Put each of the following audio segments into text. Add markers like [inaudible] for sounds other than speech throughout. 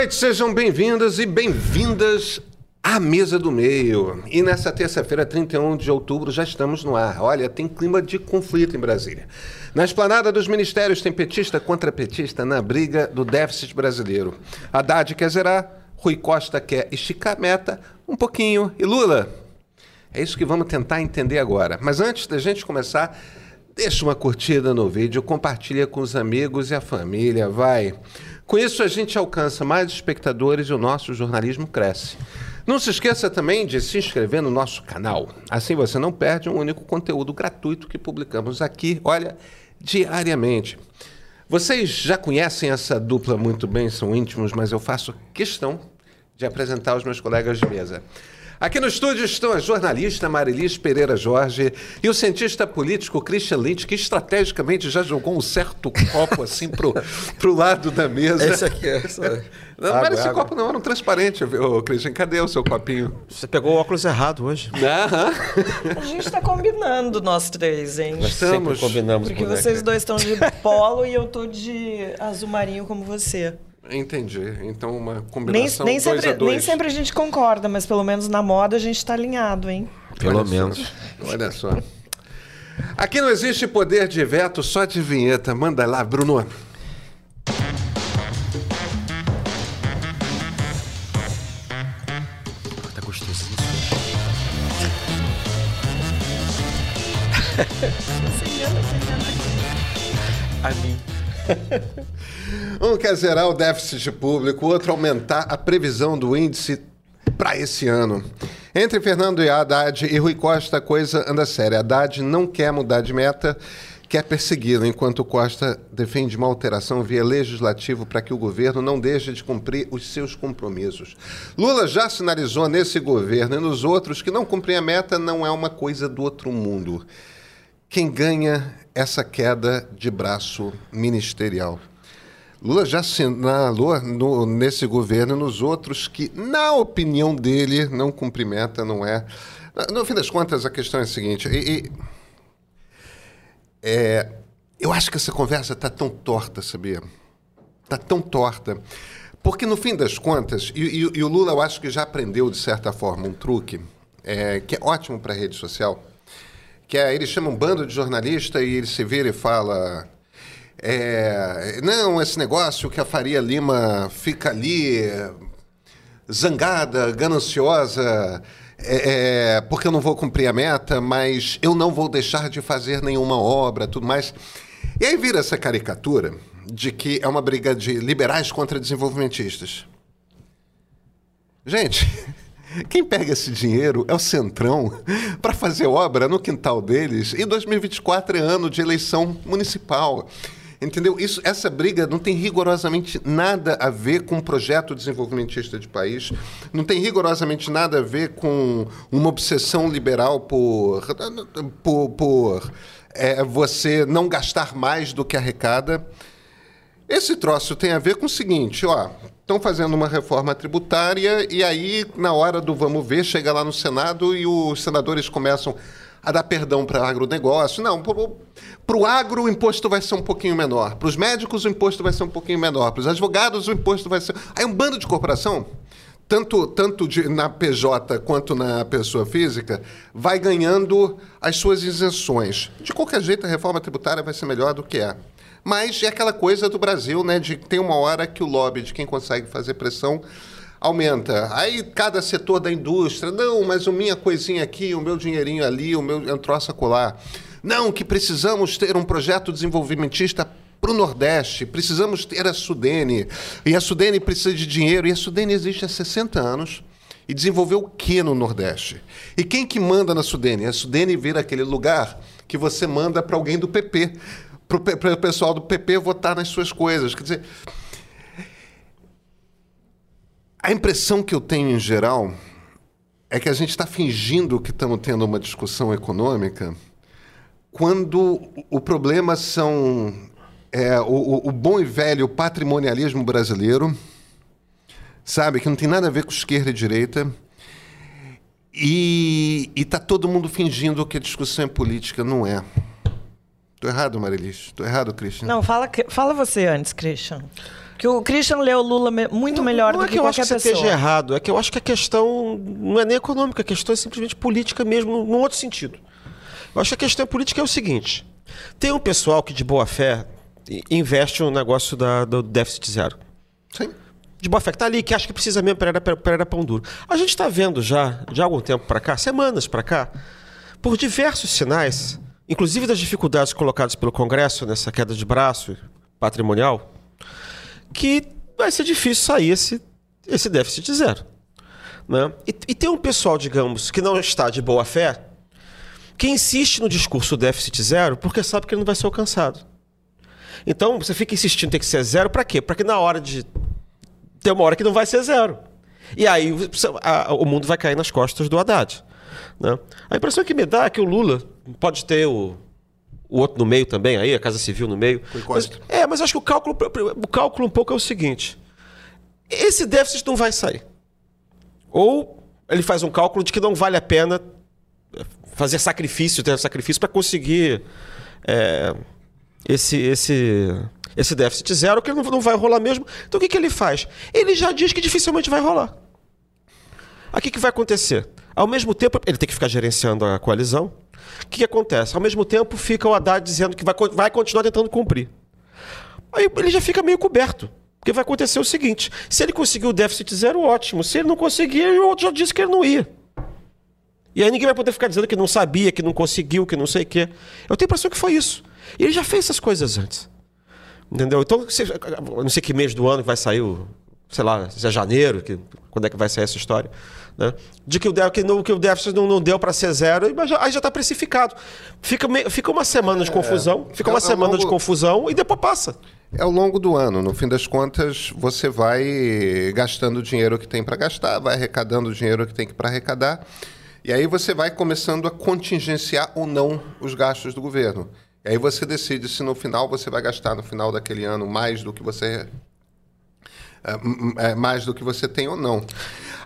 noite, sejam bem-vindos e bem-vindas à Mesa do Meio. E nessa terça-feira, 31 de outubro, já estamos no ar. Olha, tem clima de conflito em Brasília. Na esplanada dos ministérios tem petista contra petista na briga do déficit brasileiro. Haddad quer zerar, Rui Costa quer esticar a meta um pouquinho. E Lula? É isso que vamos tentar entender agora. Mas antes da gente começar, deixa uma curtida no vídeo, compartilha com os amigos e a família, vai. Com isso a gente alcança mais espectadores e o nosso jornalismo cresce. Não se esqueça também de se inscrever no nosso canal. Assim você não perde um único conteúdo gratuito que publicamos aqui, olha, diariamente. Vocês já conhecem essa dupla muito bem, são íntimos, mas eu faço questão de apresentar os meus colegas de mesa. Aqui no estúdio estão a jornalista Marilis Pereira Jorge e o cientista político Christian Lynch, que estrategicamente já jogou um certo copo assim pro, [laughs] pro lado da mesa. Esse aqui é. Essa... Não, água, mas esse água. copo não era um transparente, ô, Christian. Cadê o seu copinho? Você pegou o óculos errado hoje. Aham. A gente está combinando nós três, hein? Nós estamos. combinamos. Porque vocês dois estão de polo e eu tô de azul marinho como você. Entendi. Então, uma combinação nem, nem dois sempre, a dois. Nem sempre a gente concorda, mas pelo menos na moda a gente está alinhado, hein? Pelo Olha menos. Só. Olha só. Aqui não existe poder de veto, só de vinheta. Manda lá, Bruno. Tá gostosinho. [laughs] a mim. [laughs] Um quer zerar o déficit público, o outro aumentar a previsão do índice para esse ano. Entre Fernando e Haddad e Rui Costa, a coisa anda séria. Haddad não quer mudar de meta, quer persegui-lo, enquanto Costa defende uma alteração via legislativo para que o governo não deixe de cumprir os seus compromissos. Lula já sinalizou nesse governo e nos outros que não cumprir a meta não é uma coisa do outro mundo. Quem ganha essa queda de braço ministerial? Lula já assinalou no, nesse governo e nos outros que, na opinião dele, não cumprimenta, não é. No fim das contas, a questão é a seguinte: e, e, é, eu acho que essa conversa está tão torta, sabia? Está tão torta. Porque, no fim das contas, e, e, e, o Lula, eu acho que já aprendeu, de certa forma, um truque é, que é ótimo para a rede social, que é, ele chama um bando de jornalista e ele se vira e fala é, não, esse negócio que a Faria Lima fica ali zangada, gananciosa, é, é, porque eu não vou cumprir a meta, mas eu não vou deixar de fazer nenhuma obra, tudo mais. E aí vira essa caricatura de que é uma briga de liberais contra desenvolvimentistas. Gente, [laughs] quem pega esse dinheiro é o Centrão [laughs] para fazer obra no quintal deles. E 2024 é ano de eleição municipal. Entendeu? Isso, essa briga não tem rigorosamente nada a ver com um projeto desenvolvimentista de país, não tem rigorosamente nada a ver com uma obsessão liberal por, por, por é, você não gastar mais do que arrecada. Esse troço tem a ver com o seguinte, ó, estão fazendo uma reforma tributária e aí, na hora do vamos ver, chega lá no Senado e os senadores começam a dar perdão para o agronegócio. Não, para o agro o imposto vai ser um pouquinho menor. Para os médicos o imposto vai ser um pouquinho menor. Para os advogados o imposto vai ser. Aí um bando de corporação, tanto, tanto de, na PJ quanto na pessoa física, vai ganhando as suas isenções. De qualquer jeito, a reforma tributária vai ser melhor do que é. Mas é aquela coisa do Brasil, né? De tem uma hora que o lobby de quem consegue fazer pressão aumenta. Aí cada setor da indústria, não, mas o minha coisinha aqui, o meu dinheirinho ali, o meu troço colar. Não, que precisamos ter um projeto desenvolvimentista para o Nordeste, precisamos ter a Sudene. E a Sudene precisa de dinheiro, e a Sudene existe há 60 anos. E desenvolveu o que no Nordeste? E quem que manda na Sudene? A Sudene vira aquele lugar que você manda para alguém do PP, para o pessoal do PP votar nas suas coisas. Quer dizer, a impressão que eu tenho em geral é que a gente está fingindo que estamos tendo uma discussão econômica quando o problema são é, o, o, bom e velho patrimonialismo brasileiro, sabe, que não tem nada a ver com esquerda e direita, e está todo mundo fingindo que a discussão é política. Não é. Estou errado, Marilis? Estou errado, Christian? Não, fala, fala você antes, Christian. Porque o Christian leu Lula me- muito melhor não do é que, que eu acho qualquer que você pessoa. esteja errado, é que eu acho que a questão não é nem econômica, a questão é simplesmente política mesmo, num outro sentido. Eu acho que a questão política é o seguinte: tem um pessoal que de boa fé investe no negócio da- do déficit zero. Sim. De boa fé, que tá ali, que acha que precisa mesmo para era pão duro. A gente está vendo já, de algum tempo para cá, semanas para cá, por diversos sinais, inclusive das dificuldades colocadas pelo Congresso nessa queda de braço patrimonial, que vai ser difícil sair esse, esse déficit zero. Né? E, e tem um pessoal, digamos, que não está de boa fé, que insiste no discurso déficit zero porque sabe que ele não vai ser alcançado. Então, você fica insistindo em ter que ser zero para quê? Para que na hora de. Tem uma hora que não vai ser zero. E aí a- o mundo vai cair nas costas do Haddad. né? A impressão que me dá é que o Lula pode ter o, o outro no meio também, aí, a Casa Civil no meio. Mas, é, mas acho que o cálculo, o cálculo um pouco é o seguinte: esse déficit não vai sair. Ou ele faz um cálculo de que não vale a pena fazer sacrifício, ter sacrifício para conseguir é, esse, esse, esse déficit zero, que não, não vai rolar mesmo. Então o que, que ele faz? Ele já diz que dificilmente vai rolar. Que, que vai acontecer? Ao mesmo tempo, ele tem que ficar gerenciando a coalizão. O que, que acontece? Ao mesmo tempo, fica o Haddad dizendo que vai, vai continuar tentando cumprir. Aí ele já fica meio coberto. Porque vai acontecer o seguinte: se ele conseguir o déficit zero, ótimo. Se ele não conseguir, o outro já disse que ele não ia. E aí ninguém vai poder ficar dizendo que não sabia, que não conseguiu, que não sei o quê. Eu tenho a impressão que foi isso. E ele já fez essas coisas antes. Entendeu? Então, se- não sei que mês do ano vai sair o. Sei lá, se é janeiro, que, quando é que vai sair essa história. Né? De que o, que, no- que o déficit não, não deu para ser zero, mas já- aí já está precificado. Fica, fica uma semana de confusão, fica É, uma é semana de longo- confusão e depois passa. É ao longo do ano. No fim das contas, você vai gastando o dinheiro que tem para gastar, vai arrecadando o dinheiro que tem para arrecadar. E aí você vai começando a contingenciar ou não os gastos do governo. E aí você decide se no final você vai gastar no final daquele ano mais do que você é, é, mais do que você tem ou não.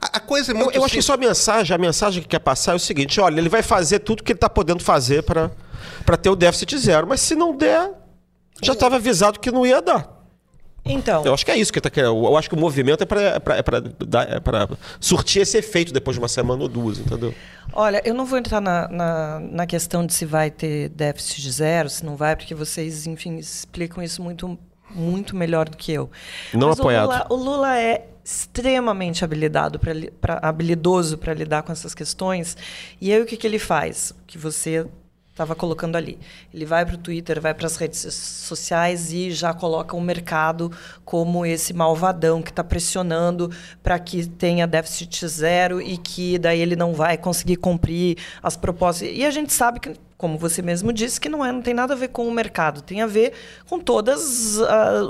A, a coisa é Eu, muito eu acho que só a mensagem, a mensagem que quer passar é o seguinte: olha, ele vai fazer tudo que ele está podendo fazer para ter o déficit zero. Mas se não der, já estava avisado que não ia dar. Então, Eu acho que é isso que ele está querendo. Eu acho que o movimento é para é é surtir esse efeito depois de uma semana ou duas, entendeu? olha, eu não vou entrar na, na, na questão de se vai ter déficit de zero, se não vai, porque vocês, enfim, explicam isso muito, muito melhor do que eu. Não Mas apoiado. O Lula, o Lula é extremamente habilidado pra, pra- habilidoso para lidar com essas questões. E aí o que, que ele faz? Que você estava colocando ali. Ele vai para o Twitter, vai para as redes sociais e já coloca o mercado como esse malvadão que está pressionando para que tenha déficit zero e que daí ele não vai conseguir cumprir as propostas. E a gente sabe que, como você mesmo disse, que não, é, não tem nada a ver com o mercado, tem a ver com todos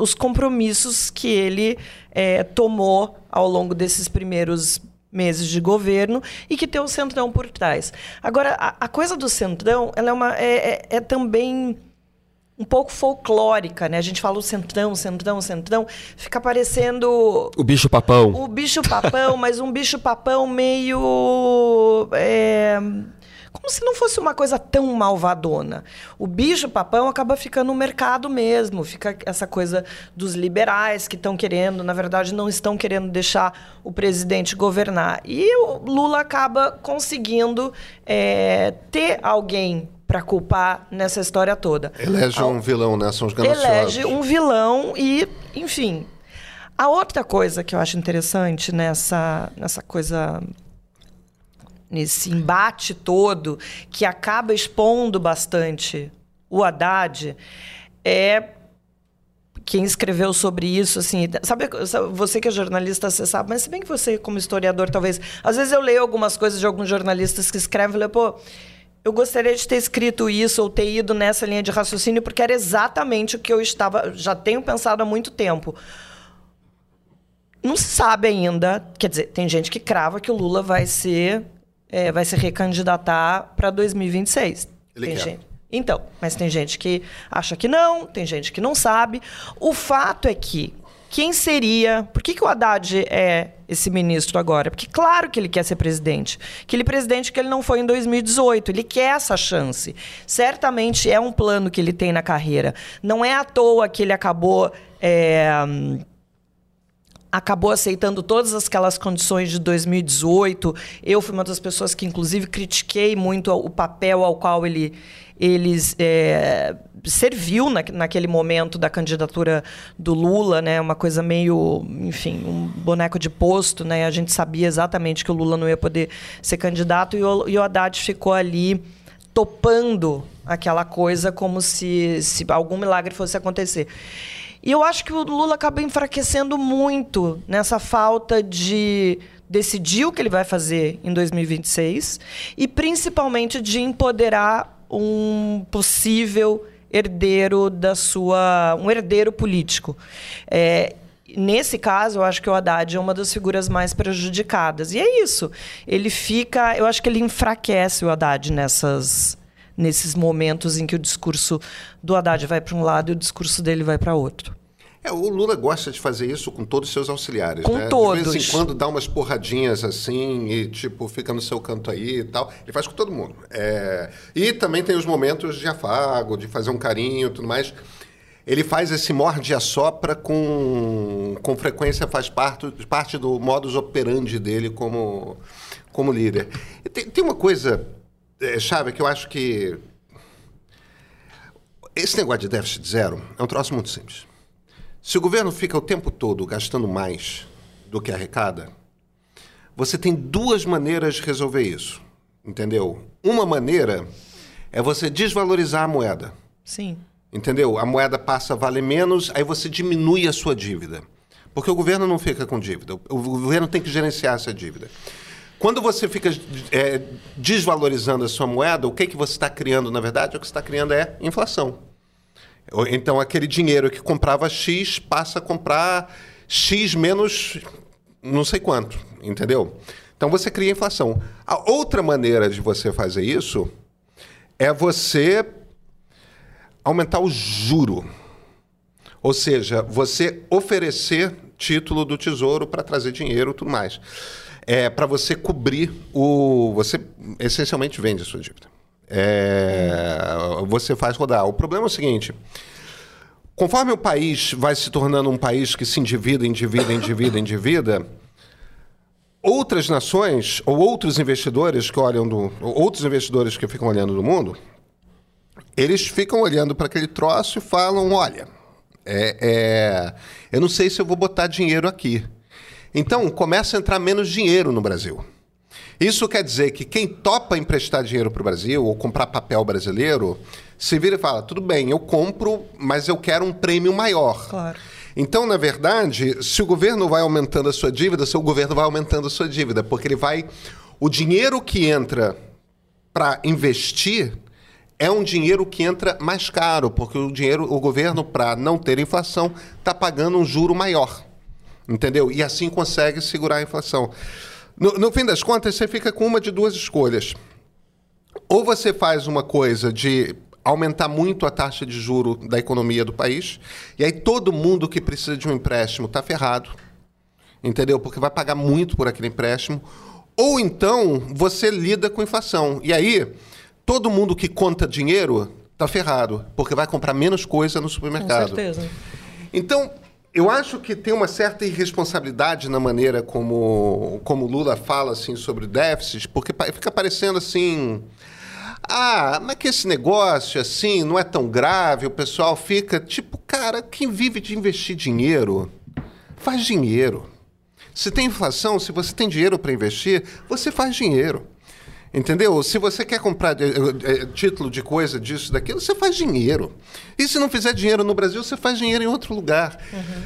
os compromissos que ele eh, tomou ao longo desses primeiros meses de governo e que tem o Centrão por trás. Agora, a, a coisa do Centrão, ela é, uma, é, é- é também um pouco folclórica, né? A gente fala o Centrão, Centrão, Centrão, fica parecendo O bicho papão. o bicho papão, [laughs] mas um bicho papão meio. é, como se não fosse uma coisa tão malvadona. O bicho papão acaba ficando no mercado mesmo. Fica essa coisa dos liberais que estão querendo, na verdade, não estão querendo deixar o presidente governar. E o Lula acaba conseguindo é, ter alguém para culpar nessa história toda. Elege um vilão, né? São os gananciosos. elege um vilão e, enfim. A outra coisa que eu acho interessante nessa, nessa coisa. Nesse embate todo, que acaba expondo bastante o Haddad, é. Quem escreveu sobre isso, assim, sabe, você que é jornalista, você sabe, mas se bem que você, como historiador, talvez. Às vezes eu leio algumas coisas de alguns jornalistas que escrevem e falo, pô, eu gostaria de ter escrito isso ou ter ido nessa linha de raciocínio, porque era exatamente o que eu estava. Já tenho pensado há muito tempo. Não sabe ainda. Quer dizer, tem gente que crava que o Lula vai ser. É, vai se recandidatar para 2026. Ele tem quer. gente. Então, mas tem gente que acha que não, tem gente que não sabe. O fato é que quem seria. Por que, que o Haddad é esse ministro agora? Porque, claro que ele quer ser presidente. Aquele presidente que ele não foi em 2018. Ele quer essa chance. Certamente é um plano que ele tem na carreira. Não é à toa que ele acabou. é, acabou aceitando todas aquelas condições de 2018. Eu fui uma das pessoas que, inclusive, critiquei muito o papel ao qual ele eles é, serviu na, naquele momento da candidatura do Lula, né? Uma coisa meio, enfim, um boneco de posto, né? A gente sabia exatamente que o Lula não ia poder ser candidato e o, e o Haddad ficou ali topando aquela coisa como se, se algum milagre fosse acontecer. E eu acho que o Lula acaba enfraquecendo muito nessa falta de decidir o que ele vai fazer em 2026 e principalmente de empoderar um possível herdeiro da sua um herdeiro político. É, nesse caso, eu acho que o Haddad é uma das figuras mais prejudicadas. E é isso. Ele fica, eu acho que ele enfraquece o Haddad nessas nesses momentos em que o discurso do Haddad vai para um lado e o discurso dele vai para outro. É, o Lula gosta de fazer isso com todos os seus auxiliares. Com né? todos. De vez em quando dá umas porradinhas assim e, tipo, fica no seu canto aí e tal. Ele faz com todo mundo. É... E também tem os momentos de afago, de fazer um carinho e tudo mais. Ele faz esse morde e assopra com, com frequência, faz parte, parte do modus operandi dele como, como líder. Tem, tem uma coisa é, chave que eu acho que. Esse negócio de déficit zero é um troço muito simples. Se o governo fica o tempo todo gastando mais do que arrecada, você tem duas maneiras de resolver isso. Entendeu? Uma maneira é você desvalorizar a moeda. Sim. Entendeu? A moeda passa a valer menos, aí você diminui a sua dívida. Porque o governo não fica com dívida. O governo tem que gerenciar essa dívida. Quando você fica é, desvalorizando a sua moeda, o que, que você está criando, na verdade? O que você está criando é inflação. Então, aquele dinheiro que comprava X passa a comprar X menos não sei quanto, entendeu? Então, você cria inflação. A outra maneira de você fazer isso é você aumentar o juro. Ou seja, você oferecer título do tesouro para trazer dinheiro e tudo mais é para você cobrir o. Você essencialmente vende a sua dívida. É, você faz rodar. O problema é o seguinte. Conforme o país vai se tornando um país que se endivida, endivida, endivida, endivida, outras nações ou outros investidores que olham do, outros investidores que ficam olhando do mundo, eles ficam olhando para aquele troço e falam, olha, é, é, eu não sei se eu vou botar dinheiro aqui. Então, começa a entrar menos dinheiro no Brasil. Isso quer dizer que quem topa emprestar dinheiro para o Brasil ou comprar papel brasileiro se vira e fala: tudo bem, eu compro, mas eu quero um prêmio maior. Claro. Então, na verdade, se o governo vai aumentando a sua dívida, seu governo vai aumentando a sua dívida, porque ele vai. O dinheiro que entra para investir é um dinheiro que entra mais caro, porque o dinheiro, o governo, para não ter inflação, está pagando um juro maior. Entendeu? E assim consegue segurar a inflação. No, no fim das contas, você fica com uma de duas escolhas. Ou você faz uma coisa de aumentar muito a taxa de juro da economia do país, e aí todo mundo que precisa de um empréstimo está ferrado, entendeu? Porque vai pagar muito por aquele empréstimo. Ou então você lida com inflação. E aí, todo mundo que conta dinheiro está ferrado, porque vai comprar menos coisa no supermercado. Com certeza. Então, eu acho que tem uma certa irresponsabilidade na maneira como, como Lula fala assim, sobre o déficit, porque fica parecendo assim. Ah, mas que esse negócio assim não é tão grave, o pessoal fica tipo, cara, quem vive de investir dinheiro, faz dinheiro. Se tem inflação, se você tem dinheiro para investir, você faz dinheiro. Entendeu? Se você quer comprar é, é, título de coisa, disso, daquilo, você faz dinheiro. E se não fizer dinheiro no Brasil, você faz dinheiro em outro lugar. Uhum.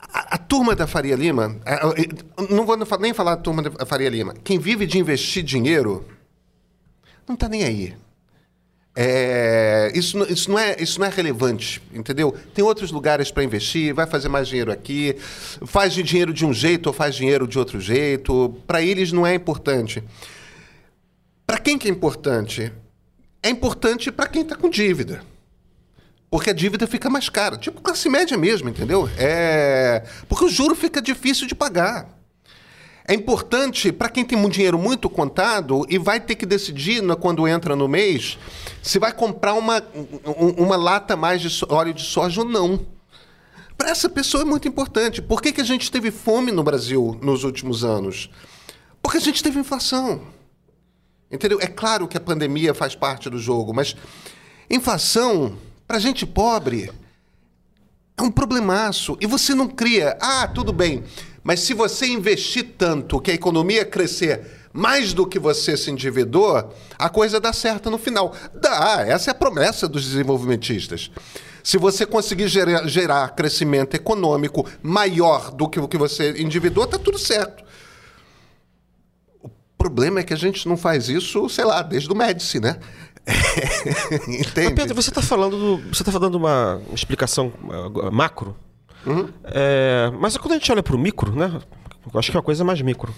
A, a, turma da Faria Lima, a, não vou nem falar da turma da Faria Lima, quem vive de investir dinheiro não está nem aí. É, isso, isso, não é, isso não é relevante, entendeu? Tem outros lugares para investir, vai fazer mais dinheiro aqui, faz dinheiro de um jeito ou faz dinheiro de outro jeito. Para eles não é importante. Para quem que é importante? É importante para quem está com dívida. Porque a dívida fica mais cara. Tipo classe média mesmo, entendeu? É... Porque o juro fica difícil de pagar. É importante para quem tem um dinheiro muito contado e vai ter que decidir quando entra no mês se vai comprar uma, uma lata mais de óleo de soja ou não. para essa pessoa é muito importante. Por que, que a gente teve fome no Brasil nos últimos anos? Porque a gente teve inflação. Entendeu? É claro que a pandemia faz parte do jogo, mas inflação, para gente pobre, é um problemaço. E você não cria. Ah, tudo bem. Mas se você investir tanto que a economia crescer mais do que você se endividou, a coisa dá certo no final. Dá, essa é a promessa dos desenvolvimentistas. Se você conseguir gerar, gerar crescimento econômico maior do que o que você endividou, tá tudo certo. O problema é que a gente não faz isso, sei lá, desde o Médici, né? Entende? [laughs] Mas Pedro, você está falando, do, você está dando uma explicação macro, uhum. é, mas quando a gente olha para o micro, né? Eu acho que é uma coisa mais micro.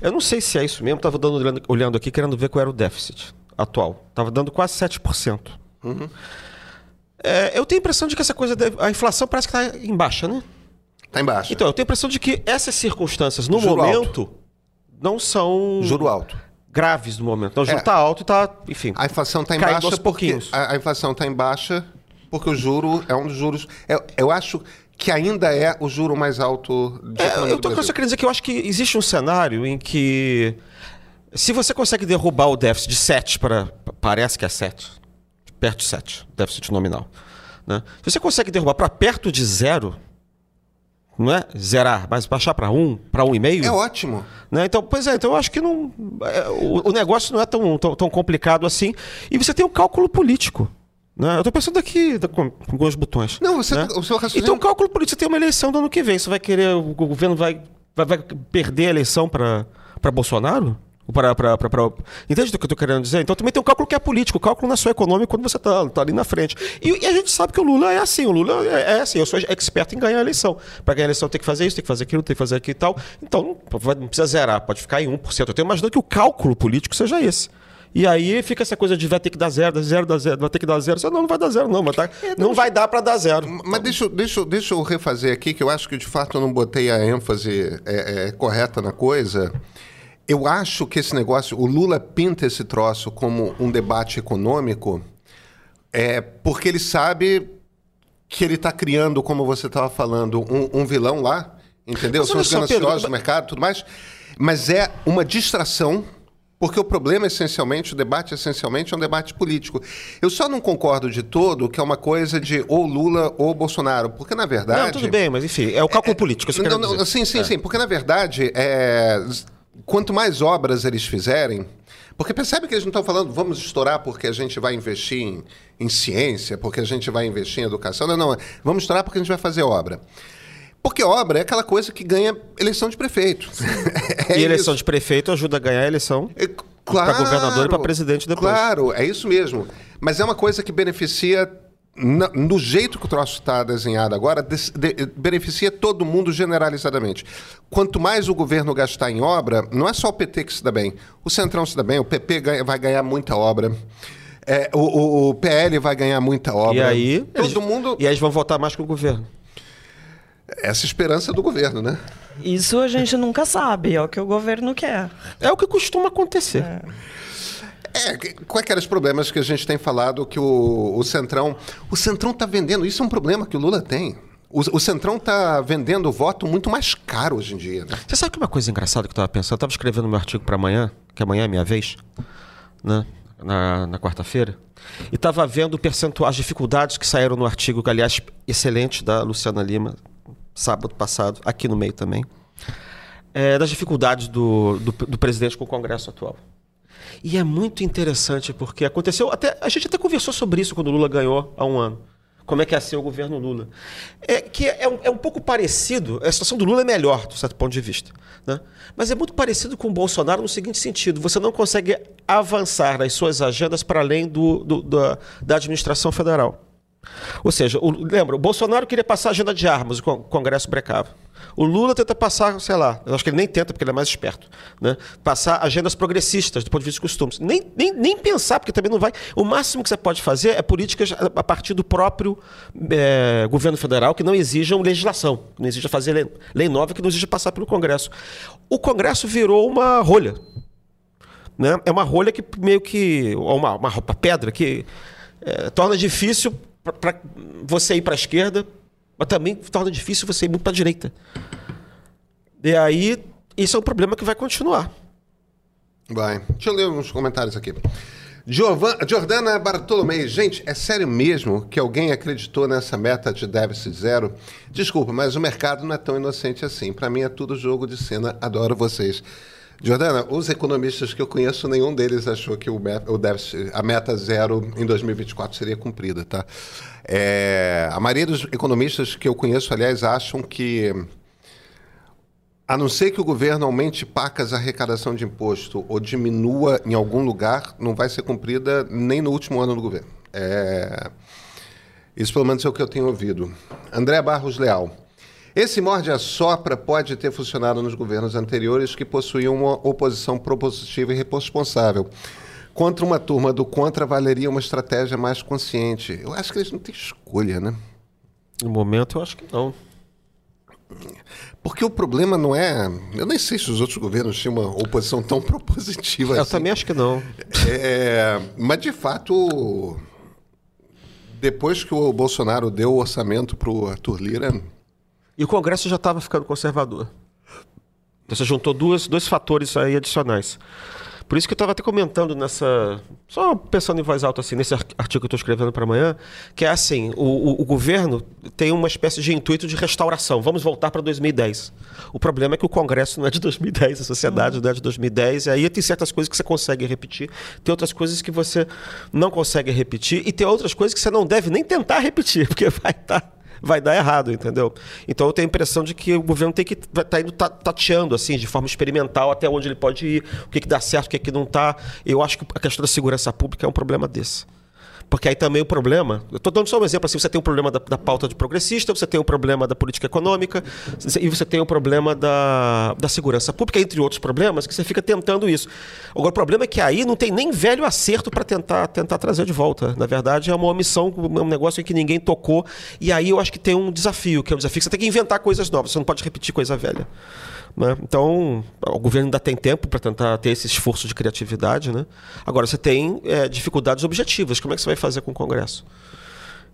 Eu não sei se é isso mesmo, estava olhando, olhando aqui, querendo ver qual era o déficit atual. Estava dando quase 7%. Uhum. É, eu tenho a impressão de que essa coisa, a inflação parece que está em baixa, né? Está em baixa. Então, eu tenho a impressão de que essas circunstâncias, no Juro momento, alto. Não são. Juro alto. Graves no momento. Então, o juro está é. alto e está, enfim. A inflação está em baixa porque. A, a inflação está em baixa porque o juro é um dos juros. Eu, eu acho que ainda é o juro mais alto de é, Eu estou só querendo dizer que eu acho que existe um cenário em que se você consegue derrubar o déficit de 7 para parece que é 7, perto de 7, déficit nominal, né? Se você consegue derrubar para perto de zero, não é zerar, mas baixar para 1, para 1,5. É ótimo. Né? Então, pois é, então eu acho que não, é, o, o negócio não é tão, tão, tão complicado assim. E você tem um cálculo político. Né? Eu estou pensando aqui com, alguns botões. Não, você, né? o seu raciocínio... Então, cálculo político, você tem uma eleição do ano que vem. Você vai querer, o governo vai, vai, vai perder a eleição para Bolsonaro? Para, para, para, para, Entende o que eu estou querendo dizer? Então também tem um cálculo que é político, o cálculo não é só econômico quando você está tá ali na frente. E, e, a gente sabe que o Lula é assim, o Lula é, é assim, eu sou expert em ganhar a eleição. Para ganhar a eleição tem que fazer isso, tem que fazer aquilo, tem que fazer aquilo e tal. Então não precisa zerar, pode ficar em 1%. Eu tenho imaginando que o cálculo político seja esse. E aí fica essa coisa de vai ter que dar zero, dar zero, dar zero, vai ter que dar zero. Você, não, não vai dar zero, não. Vai tá, é, não, vai dar para dar zero. Mas deixa, deixa, deixa eu refazer aqui, que eu acho que de fato eu não botei a ênfase é, é, correta na coisa. Eu acho que esse negócio, o Lula pinta esse troço como um debate econômico, é porque ele sabe que ele está criando, como você estava falando, um, um, vilão lá, entendeu? São os gananciosos do mercado tudo mais. Mas é uma distração porque o problema, essencialmente, o debate, essencialmente, é um debate político. Eu só não concordo de todo que é uma coisa de ou Lula ou Bolsonaro. Porque, na verdade. Não, tudo bem, mas enfim, é o cálculo é, político. Não, não, sim, sim, é. sim. Porque, na verdade, é, quanto mais obras eles fizerem. Porque percebe que eles não estão falando, vamos estourar porque a gente vai investir em, em ciência, porque a gente vai investir em educação. Não, não. Vamos estourar porque a gente vai fazer obra. Porque obra é aquela coisa que ganha eleição de prefeito. [laughs] é e eleição isso. de prefeito ajuda a ganhar a eleição é, claro, para governador e para presidente depois. Claro, é isso mesmo. Mas é uma coisa que beneficia, no jeito que o troço está desenhado agora, de, de, beneficia todo mundo generalizadamente. Quanto mais o governo gastar em obra, não é só o PT que se dá bem. O Centrão se dá bem, o PP ganha, vai ganhar muita obra. É, o, o, PL vai ganhar muita obra. E aí, todo eles, mundo. E aí eles vão votar mais com o governo essa esperança do governo, né? Isso a gente nunca sabe, é o que o governo quer. É o que costuma acontecer. É. É, quais eram os problemas que a gente tem falado que o, o Centrão. O Centrão está vendendo, isso é um problema que o Lula tem. O, o Centrão está vendendo voto muito mais caro hoje em dia. Né? Você sabe que uma coisa engraçada que eu estava pensando? Eu estava escrevendo meu artigo para amanhã, que amanhã é minha vez, né? na, na quarta-feira, e estava vendo o percentual, as dificuldades que saíram no artigo, que, aliás, excelente, da Luciana Lima, sábado passado, aqui no meio também, é, das dificuldades do, do, do, presidente com o Congresso atual. E é muito interessante porque aconteceu, até a gente até conversou sobre isso quando o Lula ganhou há um ano. Como é que ia ser o governo Lula. É que é um, é um pouco parecido, a situação do Lula é melhor, do certo ponto de vista. Né? Mas é muito parecido com o Bolsonaro no seguinte sentido: você não consegue avançar nas suas agendas para além do, do da, da administração federal. Ou seja, o, lembra, o Bolsonaro queria passar a agenda de armas, o Congresso brecava. O Lula tenta passar, sei lá, eu acho que ele nem tenta, porque ele é mais esperto, né? passar agendas progressistas do ponto de vista de costumes. Nem, nem, nem pensar, porque também não vai. O máximo que você pode fazer é políticas a partir do próprio é, governo federal que não exijam legislação, não exija fazer lei, lei nova, que não exija passar pelo Congresso. O Congresso virou uma rolha. Né? É uma rolha que meio que. uma, uma, uma pedra que é, torna difícil para você ir para a esquerda Mas também torna difícil você ir muito para a direita. E aí, isso é um problema que vai continuar. Vai. Deixa eu ler uns comentários aqui. Giovan, Jordana Bartolomei, gente, é sério mesmo que alguém acreditou nessa meta de déficit zero? Desculpa, mas o mercado não é tão inocente assim. Para mim é tudo jogo de cena. Adoro vocês. Jordana, os economistas que eu conheço, nenhum deles achou que o, o déficit, a meta zero em 2024 seria cumprida, tá? É, a maioria dos economistas que eu conheço, aliás, acham que a não ser que o governo aumente pacas a arrecadação de imposto ou diminua em algum lugar, não vai ser cumprida nem no último ano do governo. É... Isso, pelo menos, é o que eu tenho ouvido. André Barros Leal. Esse morde-a-sopra pode ter funcionado nos governos anteriores que possuíam uma oposição propositiva e responsável. Contra uma turma do contra, valeria uma estratégia mais consciente. Eu acho que eles não têm escolha, né? No momento, eu acho que não. Porque o problema não é. Eu nem sei se os outros governos tinham uma oposição tão [laughs] propositiva eu assim. Eu também acho que não. É, mas, de fato, depois que o Bolsonaro deu o orçamento para o Arthur Lira. E o Congresso já estava ficando conservador. Então você juntou duas, dois fatores aí adicionais. Por isso que eu estava até comentando nessa. Só pensando em voz alta, assim, nesse artigo que eu estou escrevendo para amanhã, que é assim: o, o, o, governo tem uma espécie de intuito de restauração. Vamos voltar para 2010. O problema é que o Congresso não é de 2010, a sociedade uhum. não é de 2010, e aí tem certas coisas que você consegue repetir, tem outras coisas que você não consegue repetir, e tem outras coisas que você não deve nem tentar repetir, [laughs] porque vai estar. Tá vai dar errado, entendeu? Então eu tenho a impressão de que o governo tem que estar tá indo tateando, assim, de forma experimental, até onde ele pode ir, o que, que dá certo, o que, que não está. Eu acho que a questão da segurança pública é um problema desse. Porque aí também o problema. Eu estou dando só um exemplo assim: você tem um problema da, da, pauta de progressista, você tem um problema da política econômica, e você tem o um problema da, da segurança pública, entre outros problemas, que você fica tentando isso. Agora, o problema é que aí não tem nem velho acerto para tentar, tentar trazer de volta. Na verdade, é uma omissão, um negócio em que ninguém tocou. E aí eu acho que tem um desafio, que é o desafio que você tem que inventar coisas novas, você não pode repetir coisa velha. Né? Então, o governo ainda tem tempo para tentar ter esse esforço de criatividade. Né? Agora, você tem é, dificuldades objetivas. Como é que você vai fazer com o Congresso?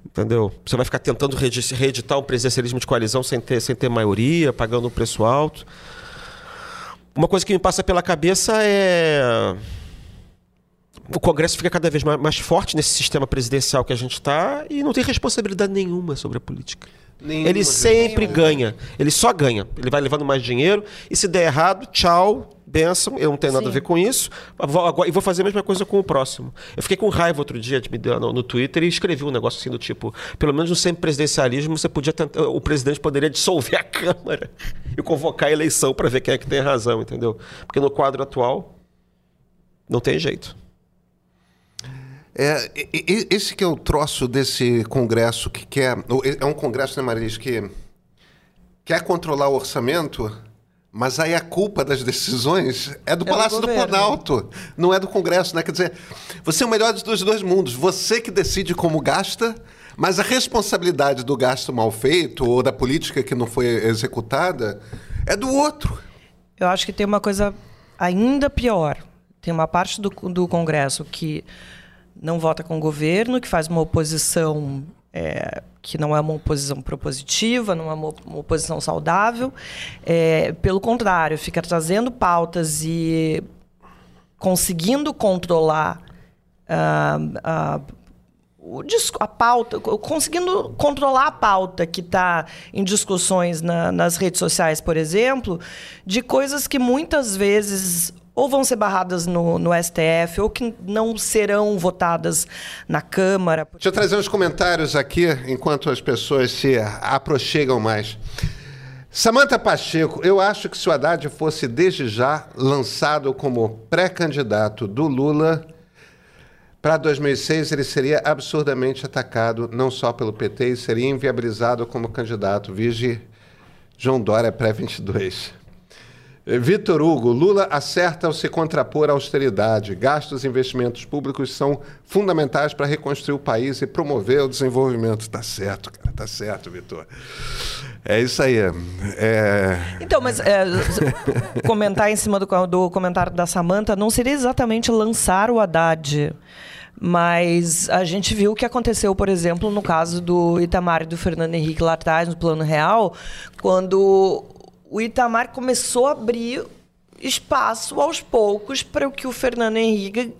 Entendeu? Você vai ficar tentando reeditar um presidencialismo de coalizão sem ter, sem ter maioria, pagando um preço alto. Uma coisa que me passa pela cabeça é. O Congresso fica cada vez mais, forte nesse sistema presidencial que a gente está e não tem responsabilidade nenhuma sobre a política. Nenhuma ele sempre ganha. Ele só ganha. Ele vai levando mais dinheiro. E se der errado, tchau, benção. Eu não tenho nada Sim. a ver com isso. E vou fazer a mesma coisa com o próximo. Eu fiquei com raiva outro dia no, no Twitter e escrevi um negócio assim do tipo: pelo menos no semipresidencialismo, você podia tentar, o presidente poderia dissolver a [laughs] Câmara e convocar a eleição para ver quem é que tem razão, entendeu? Porque no quadro atual, não tem jeito. É, esse que é o troço desse congresso que quer. É um congresso, né, Marilis, que quer controlar o orçamento, mas aí a culpa das decisões é do é Palácio do, do Planalto, não é do Congresso, né? Quer dizer, você é o melhor dos dois mundos. Você que decide como gasta, mas a responsabilidade do gasto mal feito ou da política que não foi executada é do outro. Eu acho que tem uma coisa ainda pior. Tem uma parte do, do Congresso que não vota com o governo, que faz uma oposição é, que não é uma oposição propositiva, não é uma, oposição saudável. É, pelo contrário, fica trazendo pautas e conseguindo controlar uh, uh, a pauta, conseguindo controlar a pauta que está em discussões na, nas redes sociais, por exemplo, de coisas que muitas vezes ou vão ser barradas no, no STF, ou que não serão votadas na Câmara. Deixa eu trazer uns comentários aqui, enquanto as pessoas se aproximam mais. Samanta Pacheco, eu acho que se o Haddad fosse desde já lançado como pré-candidato do Lula para 2006, ele seria absurdamente atacado, não só pelo PT, e seria inviabilizado como candidato. Vige João Dória pré-22. Vitor Hugo, Lula acerta ao se contrapor à austeridade. Gastos e investimentos públicos são fundamentais para reconstruir o país e promover o desenvolvimento. Tá certo, cara, tá certo, Vitor. É isso aí. É... Então, mas é, comentar em cima do, do comentário da Samanta não seria exatamente lançar o Haddad Mas a gente viu o que aconteceu, por exemplo, no caso do Itamar e do Fernando Henrique lá atrás, no Plano Real, quando o Itamar começou a abrir espaço aos poucos para que o Fernando Henrique,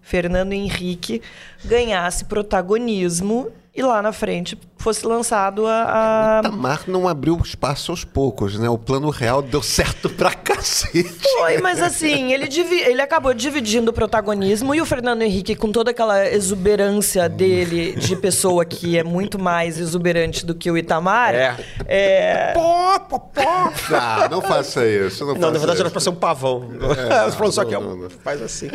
Fernando Henrique ganhasse protagonismo e lá na frente fosse lançado a. a... Itamar não abriu espaço aos poucos, né? O plano real deu certo pra cacete. Foi, mas assim, ele, divi... ele acabou dividindo o protagonismo e o Fernando Henrique, com toda aquela exuberância dele de pessoa que é muito mais exuberante do que o Itamar. É. é... Pó, pó, pó. Ah, não faça isso. Não, Não, faça na verdade era pra ser um pavão. É, [laughs] falou só que é um- não. faz assim.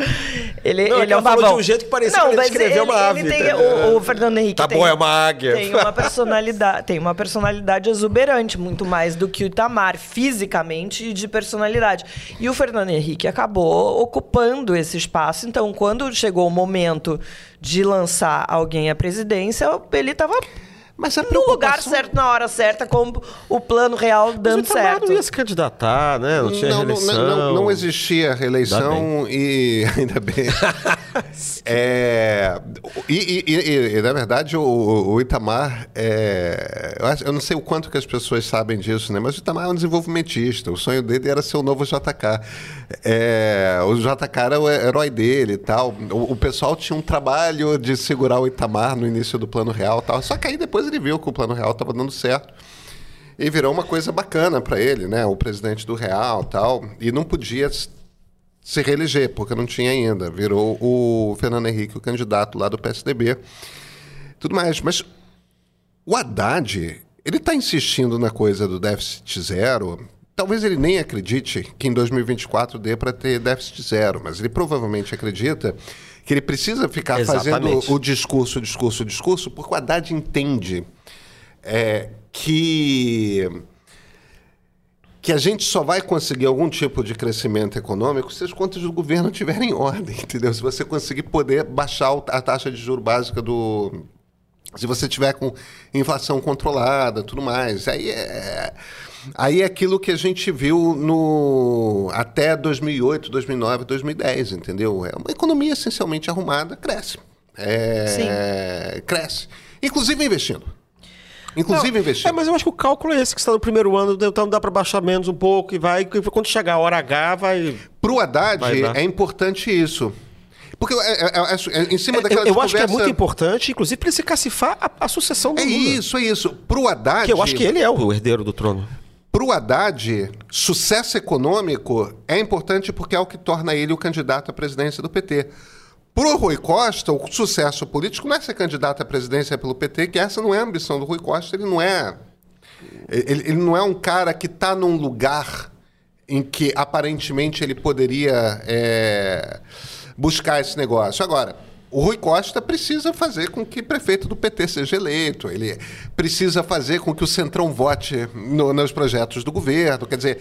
Ele, Não, é ele que é um babão. de um jeito que parecia Não, que ele descreveu ele, uma ele ave, tem- entendeu? o, o Fernando Henrique Tá tem, bom, é uma águia. tem uma personalidade, tem uma personalidade exuberante, muito mais do que o Itamar, fisicamente e de personalidade. E o Fernando Henrique acabou ocupando esse espaço. Então, quando chegou o momento de lançar alguém à presidência, ele estava Mas a no lugar certo, na hora certa, com o plano real Mas o dando Itamar certo. não ia se candidatar, né? Não tinha não, não, reeleição. não, não, não existia reeleição e [laughs] ainda bem. [laughs] É, e, e- e- e, na verdade, o, o Itamar, é, eu, acho- eu não sei o quanto que as pessoas sabem disso, né? Mas o Itamar é um desenvolvimentista. O sonho dele era ser o novo JK. É, o JK era o herói dele e tal. O, o pessoal tinha um trabalho de segurar o Itamar no início do Plano Real e tal. Só que aí depois ele viu que o Plano Real estava dando certo. E virou uma coisa bacana para ele, né? O presidente do Real tal. E não podia se reeleger, porque não tinha ainda. Virou o Fernando Henrique, o candidato lá do PSDB. Tudo mais. Mas o Haddad, ele está insistindo na coisa do déficit zero. Talvez ele nem acredite que em 2024 dê para ter déficit zero, mas ele provavelmente acredita que ele precisa ficar Exatamente. fazendo o discurso, discurso, discurso, porque o Haddad entende é, que que a gente só vai conseguir algum tipo de crescimento econômico se as contas do governo estiverem em ordem, entendeu? Se você conseguir poder baixar o- a taxa de juro básica do se você tiver com inflação controlada, tudo mais. Aí é aí é aquilo que a gente viu no até 2008, 2009, 2010, entendeu? É uma economia essencialmente arrumada, cresce. É, cresce. Inclusive investindo. Inclusive investindo. É, mas eu acho que o cálculo é esse, que está no primeiro ano, então dá para baixar menos um pouco e vai. Quando chegar a hora H, vai. Pro Haddad Vai dar. é importante isso. Porque é, é- é- é- em cima daquela Eu, eu acho que é muito importante, inclusive, para ele se cacifar a, a sucessão do É Lula. isso, é isso. Pro Haddad. Que eu acho que ele é o herdeiro do trono. Pro Haddad, sucesso econômico é importante porque é o que torna ele o candidato à presidência do PT. Pro Rui Costa, o sucesso político não é ser candidato à presidência pelo PT, que essa não é a ambição do Rui Costa, ele não é. Ele, ele não é um cara que está num lugar em que aparentemente ele poderia é, buscar esse negócio. Agora, o Rui Costa precisa fazer com que prefeito do PT seja eleito, ele precisa fazer com que o Centrão vote no- nos projetos do governo. Quer dizer,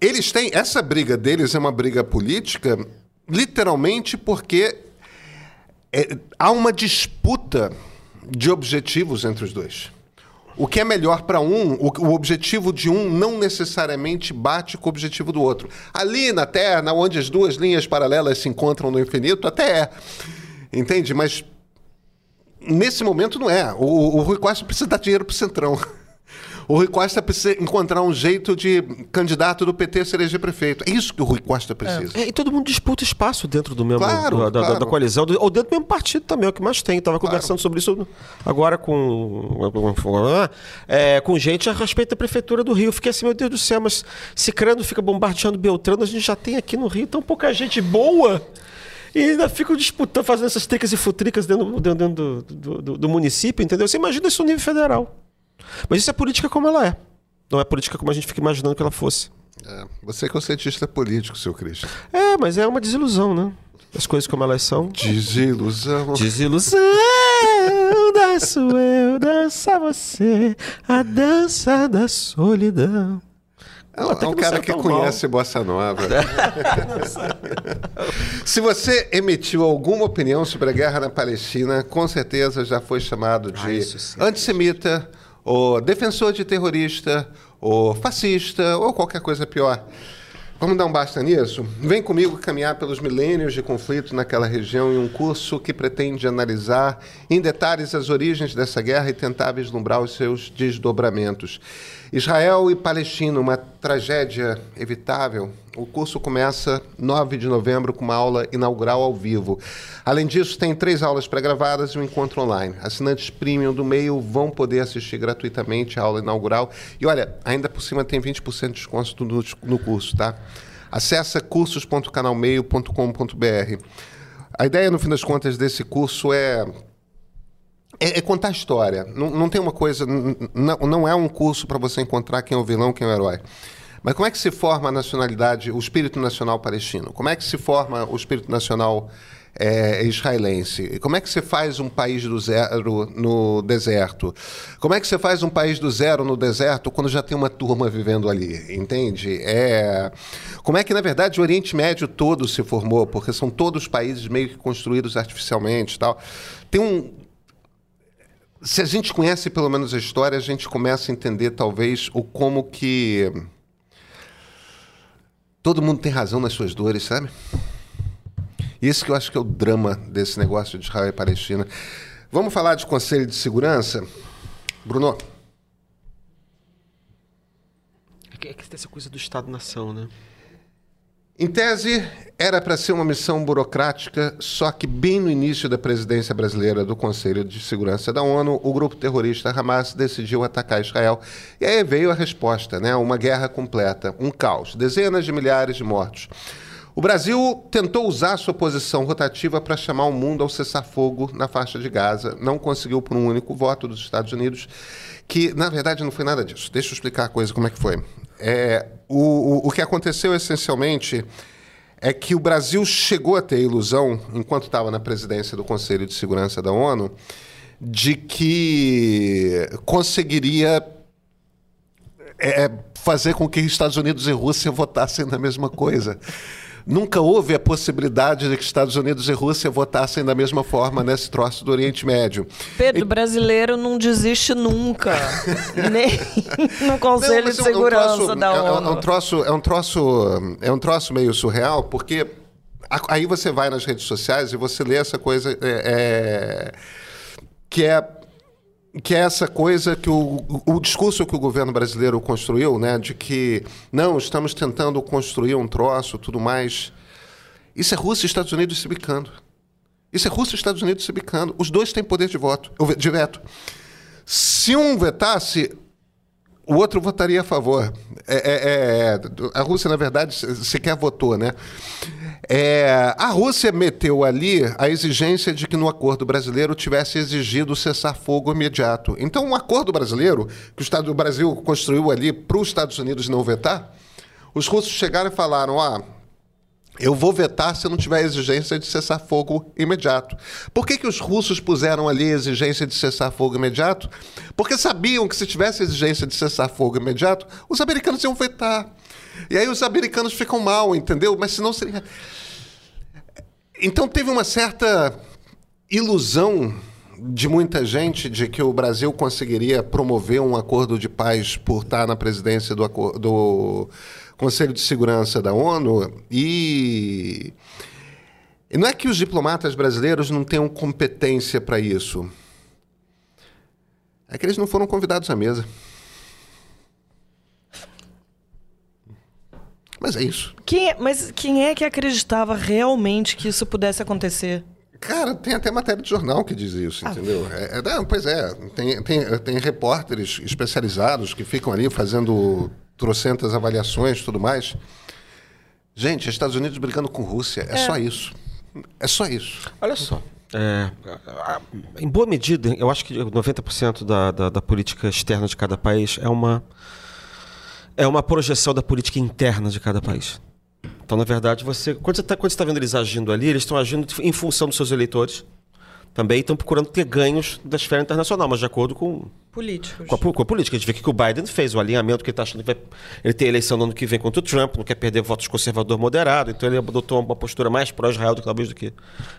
eles têm. Essa briga deles é uma briga política, literalmente porque é, há uma disputa de objetivos entre os dois. O que é melhor para um, o, o objetivo de um não necessariamente bate com o objetivo do outro. Ali na Terra, onde as duas linhas paralelas se encontram no infinito, até é. Entende? Mas nesse momento não é. O, o Rui Costa precisa dar dinheiro para o Centrão. [laughs] O Rui Costa precisa encontrar um jeito de candidato do PT se eleger prefeito. É isso que o Rui Costa precisa. É, e todo mundo disputa espaço dentro do mesmo Claro, da, da- claro. da coalizão, do- ou dentro do mesmo partido também, é o que mais tem. Estava conversando sobre isso agora com, é, com gente a respeito da prefeitura do Rio. Fiquei assim, meu Deus do céu, mas Cicrano fica bombardeando Beltrano, a gente já tem aqui no Rio tão pouca gente boa. E ainda ficam disputando, fazendo essas tricas e futricas dentro, dentro, dentro do, do- do- município, entendeu? Você imagina isso no nível federal. Mas isso é política como ela é. Não é política como a gente fica imaginando que ela fosse. É, você que é o cientista político, seu Cristian. É, mas é uma desilusão, né? As coisas como elas são. Desilusão. Desilusão, danço eu, dança você, a dança da solidão. É um, é um cara que conhece Bossa Nova. [laughs] Se você emitiu alguma opinião sobre a guerra na Palestina, com certeza já foi chamado de Ah, antissemita, ou defensor de terrorista, ou fascista, ou qualquer coisa pior. Vamos dar um basta nisso? Vem comigo caminhar pelos milênios de conflito naquela região em um curso que pretende analisar em detalhes as origens dessa guerra e tentar vislumbrar os seus desdobramentos. Israel e Palestina, uma tragédia evitável. O curso começa 9 de novembro com uma aula inaugural ao vivo. Além disso, tem três aulas pré-gravadas e um encontro online. Assinantes premium do meio vão poder assistir gratuitamente a aula inaugural. E olha, ainda por cima tem 20% de desconto no, no curso, tá? Acesse cursos.canalmeio.com.br. A ideia, no fim das contas, desse curso é é, é, contar história. Não, não tem uma coisa. Não, não é um curso para você encontrar quem é o vilão, quem é o herói. Mas como é que se forma a nacionalidade, o espírito nacional palestino? Como é que se forma o espírito nacional é, israelense? Como é que você faz um país do zero no deserto? Como é que você faz um país do zero no deserto quando já tem uma turma vivendo ali? Entende? É... Como é que, na verdade, o Oriente Médio todo se formou? Porque são todos países meio que construídos artificialmente tal. Tem um, se a gente conhece pelo menos a história, a gente começa a entender talvez o como que todo mundo tem razão nas suas dores, sabe? Esse que eu acho que é o drama desse negócio de Israel e Palestina. Vamos falar de Conselho de Segurança? Bruno? É que, é que tem essa coisa do Estado-nação, né? Em tese, era para ser uma missão burocrática, só que bem no início da presidência brasileira do Conselho de Segurança da ONU, o grupo terrorista Hamas decidiu atacar Israel. E aí veio a resposta, né? Uma guerra completa, um caos, dezenas de milhares de mortos. O Brasil tentou usar sua posição rotativa para chamar o mundo ao cessar-fogo na faixa de Gaza. Não conseguiu por um único voto dos Estados Unidos, que na verdade não foi nada disso. Deixa eu explicar a coisa como é que foi. É, o, o, que aconteceu essencialmente é que o Brasil chegou a ter a ilusão, enquanto estava na presidência do Conselho de Segurança da ONU, de que conseguiria é, fazer com que Estados Unidos e Rússia [laughs] votassem na mesma coisa. Nunca houve a possibilidade de que Estados Unidos e Rússia votassem da mesma forma nesse troço do Oriente Médio. Pedro, e... brasileiro não desiste nunca. [laughs] Nem no Conselho não, de Segurança é um troço, da ONU. É, é, um troço, é, um troço, é um troço meio surreal, porque aí você vai nas redes sociais e você lê essa coisa é, é que é que é essa coisa que o, o discurso que o governo brasileiro construiu, né, de que não, estamos tentando construir um troço, tudo mais. Isso é Rússia e Estados Unidos se bicando. Isso é Rússia e Estados Unidos se bicando. Os dois têm poder de voto, de veto. Se um vetasse, o outro votaria a favor. É, é, é, a Rússia, na verdade, sequer votou, né? É, a Rússia meteu ali a exigência de que no acordo brasileiro tivesse exigido cessar-fogo imediato. Então, um acordo brasileiro, que o Estado do Brasil construiu ali para os Estados Unidos não vetar, os russos chegaram e falaram: ah, eu vou vetar se não tiver exigência de cessar fogo imediato. Por que, que os russos puseram ali exigência de cessar fogo imediato? Porque sabiam que se tivesse exigência de cessar fogo imediato, os americanos iam vetar. E aí os americanos ficam mal, entendeu? Mas senão seria. Então teve uma certa ilusão de muita gente de que o Brasil conseguiria promover um acordo de paz por estar na presidência do, do Conselho de Segurança da ONU e. E não é que os diplomatas brasileiros não tenham competência para isso. É que eles não foram convidados à mesa. Mas é isso. Quem é, mas quem é que acreditava realmente que isso pudesse acontecer? Cara, tem até matéria de jornal que diz isso, ah. entendeu? É, é, não, pois é, tem, tem, tem repórteres especializados que ficam ali fazendo trocentas avaliações e tudo mais. Gente, Estados Unidos brigando com Rússia, é, é. só isso. É só isso. Olha só. É, em boa medida, eu acho que 90% da, da, da política externa de cada país é uma é uma projeção da política interna de cada país. Então, na verdade, você quando você está tá vendo eles agindo ali, eles estão agindo em função dos seus eleitores. Também estão procurando ter ganhos da esfera internacional, mas de acordo com políticos. Com a, com a política. A gente vê que o Biden fez, o alinhamento que ele está achando que vai. Ele tem eleição no ano que vem contra o Trump, não quer perder votos conservador moderado, então ele adotou uma postura mais pró-Israel do que talvez do que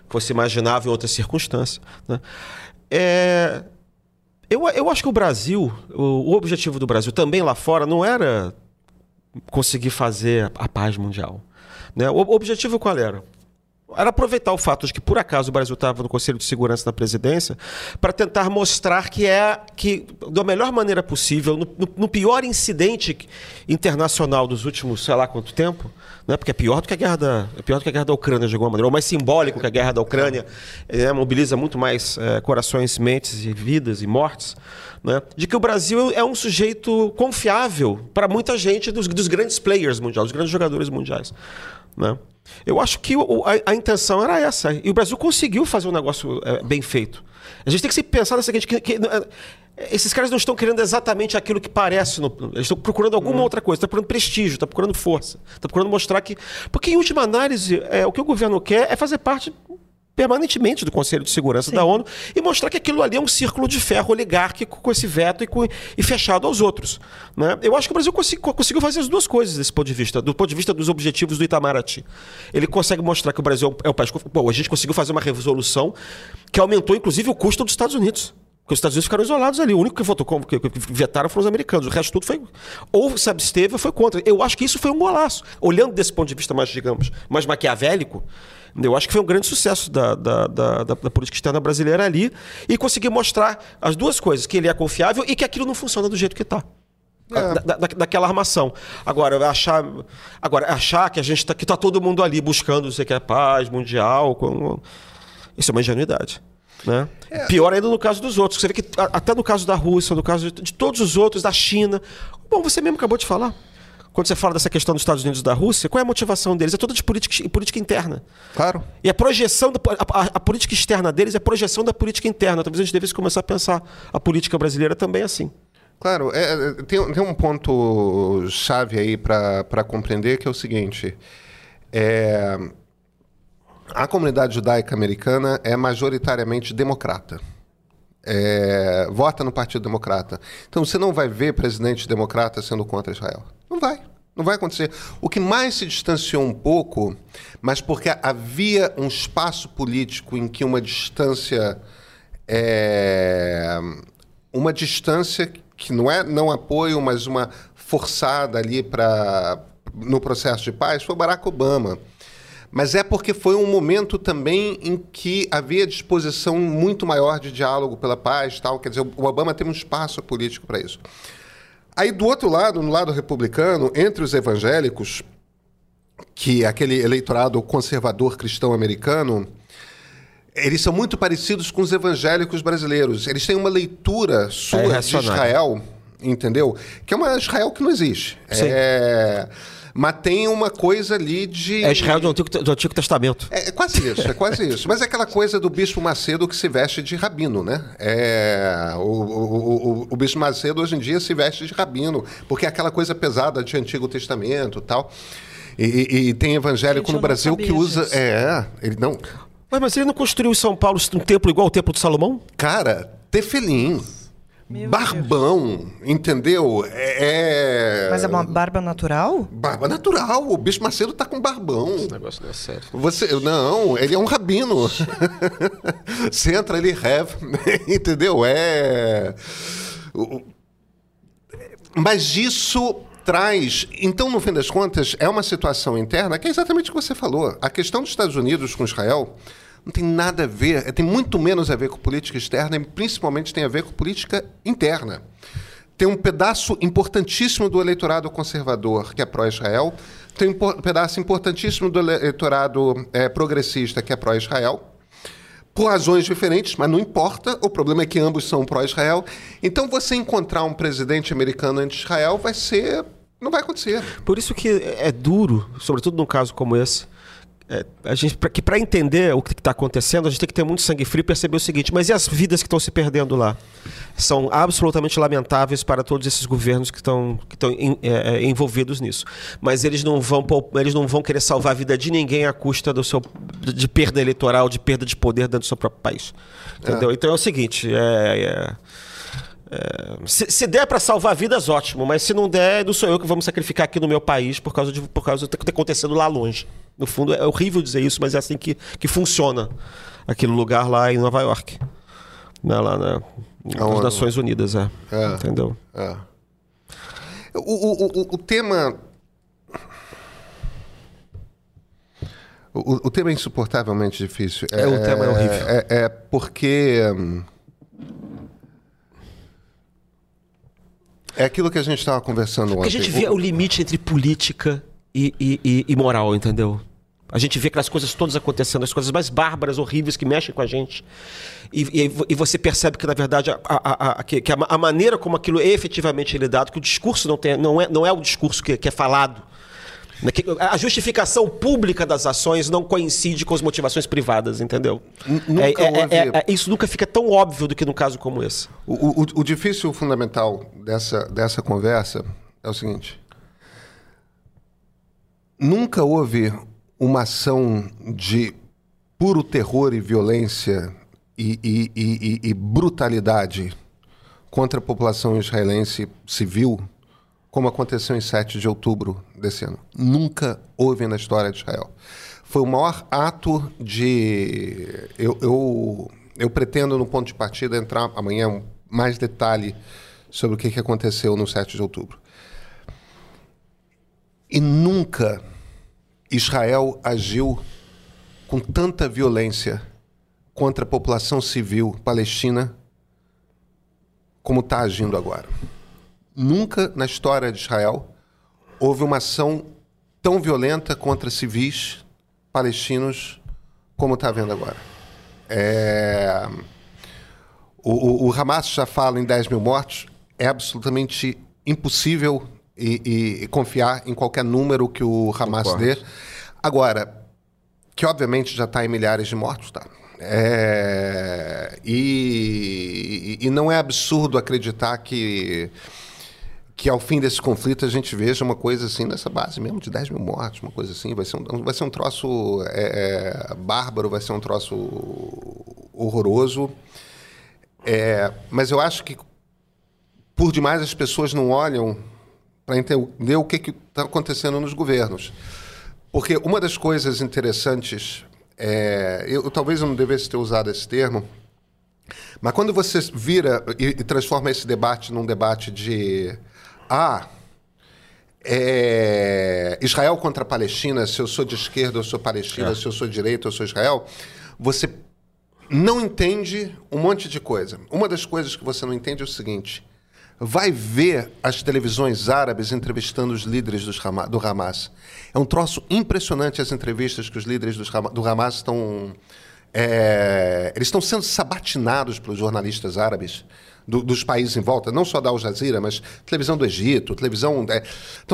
fosse imaginável em outras circunstâncias. Né? É, eu, eu acho que o Brasil, o, o objetivo do Brasil também lá fora não era conseguir fazer a paz mundial. Né? O objetivo qual era? Era aproveitar o fato de que, por acaso, o Brasil estava no Conselho de Segurança da Presidência para tentar mostrar que é que, da melhor maneira possível, no, no, pior incidente internacional dos últimos, sei lá quanto tempo, né, porque é pior do que a guerra da, é pior do que a guerra da Ucrânia, de alguma maneira, ou mais simbólico que a guerra da Ucrânia, é, mobiliza muito mais é, corações, mentes e vidas e mortes, né, de que o Brasil é um sujeito confiável para muita gente dos, dos grandes players mundiais, dos grandes jogadores mundiais. Né? Eu acho que o, a, a, intenção era essa. E o Brasil conseguiu fazer um negócio é, bem feito. A gente tem que se pensar na seguinte: que, que, é, esses caras não estão querendo exatamente aquilo que parece. No, eles estão procurando alguma hum. outra coisa. Estão procurando prestígio, estão procurando força. Estão procurando mostrar que. Porque, em última análise, é, o que o governo quer é fazer parte permanentemente do Conselho de Segurança Sim. da ONU e mostrar que aquilo ali é um círculo de ferro oligárquico com esse veto e, com, e fechado aos outros. Né? Eu acho que o Brasil conseguiu fazer as duas coisas desse ponto de vista, do ponto de vista dos objetivos do Itamaraty. Ele consegue mostrar que o Brasil é o país. Bom, a gente conseguiu fazer uma resolução que aumentou, inclusive, o custo dos Estados Unidos. Porque os Estados Unidos ficaram isolados ali. O único que votou que vetaram foram os americanos. O resto tudo foi. Ou se absteve ou foi contra. Eu acho que isso foi um golaço. Olhando desse ponto de vista mais, digamos, mais maquiavélico, eu acho que foi um grande sucesso da, da, da, da, da política externa brasileira ali e conseguir mostrar as duas coisas, que ele é confiável e que aquilo não funciona do jeito que está. É. Da, da, daquela armação. Agora, achar, agora, achar que a gente tá, que tá todo mundo ali buscando você quer paz mundial, com, isso é uma ingenuidade. Né? É. Pior ainda no caso dos outros. Você vê que até no caso da Rússia, no caso de, de todos os outros, da China. Bom, você mesmo acabou de falar quando você fala dessa questão dos Estados Unidos e da Rússia, qual é a motivação deles? É toda de política, política interna. Claro. E a projeção, da, a, a, política externa deles é a projeção da política interna. Talvez a gente devesse começar a pensar a política brasileira também assim. Claro, é, é tem, tem, um ponto chave aí para compreender que é o seguinte: é, a comunidade judaica americana é majoritariamente democrata. É, vota no Partido Democrata. Então você não vai ver presidente democrata sendo contra Israel. Não vai. Não vai acontecer. O que mais se distanciou um pouco, mas porque havia um espaço político em que uma distância. É, uma distância que não é não apoio, mas uma forçada ali para no processo de paz, foi Barack Obama. Mas é porque foi um momento também em que havia disposição muito maior de diálogo pela paz, tal. Quer dizer, o Obama teve um espaço político para isso. Aí, do outro lado, no lado republicano, entre os evangélicos, que é aquele eleitorado conservador cristão americano, eles são muito parecidos com os evangélicos brasileiros. Eles têm uma leitura sua é de Israel, entendeu? Que é uma Israel que não existe. Sim. É mas tem uma coisa ali de. É Israel do Antigo, do Antigo Testamento. É, é, quase isso, é quase isso. Mas é aquela coisa do Bispo Macedo que se veste de rabino, né? É, o, o, o, o Bispo Macedo hoje em dia se veste de rabino, porque é aquela coisa pesada de Antigo Testamento tal. e tal. E, tem evangélico Gente, no Brasil que usa. Disso. É, ele não. Mas, mas ele não construiu em São Paulo um templo igual ao Templo de Salomão? Cara, Tefelim. Meu barbão, Deus. entendeu? É, é... Mas é uma barba natural? Barba natural. O bicho Macedo tá com barbão. Esse negócio não é sério. Você, não, ele é um rabino. [laughs] Você entra ali, have, [laughs] entendeu? É. Mas isso traz. Então, no fim das contas, é uma situação interna que é exatamente o que você falou. A questão dos Estados Unidos com Israel não tem nada a ver, tem muito menos a ver com política externa e principalmente tem a ver com política interna. Tem um pedaço importantíssimo do eleitorado conservador que é pró-Israel, tem um pedaço importantíssimo do eleitorado é, progressista que é pró-Israel, por razões diferentes, mas não importa. O problema é que ambos são pró-Israel. Então, você encontrar um presidente americano anti-Israel vai ser. não vai acontecer. Por isso que é duro, sobretudo num caso como esse, é, a gente, pra, que para entender o que está acontecendo, a gente tem que ter muito sangue frio e perceber o seguinte: mas e as vidas que estão se perdendo lá? São absolutamente lamentáveis para todos esses governos que estão que é, é, envolvidos nisso. Mas eles não vão eles não vão querer salvar a vida de ninguém à custa do seu de perda eleitoral, de perda de poder dentro do seu próprio país. Entendeu? É. Então é o seguinte: é é, se, se, der para salvar vidas, ótimo, mas se não der, não sou eu que vamos sacrificar aqui no meu país por causa de por causa do que está acontecendo lá longe. No fundo, é horrível dizer isso, mas é assim que, que funciona aquele lugar lá em Nova York. Né, lá na, nas Nações Unidas, é. é Entendeu? É. O, o, o, o tema. O, o tema é insuportavelmente difícil. É, é o tema é horrível. É, é, é porque. É aquilo que a gente estava conversando ontem. A gente vê o limite entre política e, e, e, e moral, entendeu? A gente vê aquelas coisas todas acontecendo, as coisas mais bárbaras, horríveis que mexem com a gente. E, e- e você percebe que, na verdade, a, a- a- que, a, ma- a maneira como aquilo é efetivamente lidado, que o discurso não, tem, não, é, não é o discurso que, que é falado. né? A justificação pública das ações não coincide com as motivações privadas, entendeu? Nunca É- é- é- houve- é- isso nunca fica tão óbvio do que num caso como esse. O, o- o difícil fundamental dessa, dessa conversa é o seguinte: nunca houve uma ação de puro terror e violência e, e- e- e- brutalidade contra a população israelense civil como aconteceu em 7 de outubro desse ano. Nunca houve na história de Israel. Foi o maior ato de. Eu, eu, eu pretendo, no ponto de partida, entrar amanhã mais detalhe sobre o que aconteceu no 7 de outubro. E nunca Israel agiu com tanta violência contra a população civil palestina como está agindo agora. Nunca na história de Israel houve uma ação tão violenta contra civis palestinos como está havendo agora. É... O, o- o Hamas já fala em 10 mil mortos. É absolutamente impossível e, e- e confiar em qualquer número que o Hamas Concordo. dê. Agora, que obviamente já está em milhares de mortos, tá? É, e, e não é absurdo acreditar que, que ao fim desse conflito a gente veja uma coisa assim nessa base mesmo, de 10 mil mortos, uma coisa assim. Vai ser um, vai ser um troço é, é, bárbaro, vai ser um troço horroroso. É, mas eu acho que por demais as pessoas não olham para entender o que está acontecendo nos governos. Porque uma das coisas interessantes, é, eu talvez eu não devesse ter usado esse termo, mas quando você vira e, e transforma esse debate num debate de ah, é, Israel contra a Palestina, se eu sou de esquerda eu sou Palestina, se eu sou de direita eu sou Israel, você não entende um monte de coisa. Uma das coisas que você não entende é o seguinte: vai ver as televisões árabes entrevistando os líderes do Hamas. É um troço impressionante as entrevistas que os líderes do Hamas estão. é, eles estão sendo sabatinados pelos jornalistas árabes do- dos países em volta, não só da Al Jazeera, mas televisão do Egito, televisão. é,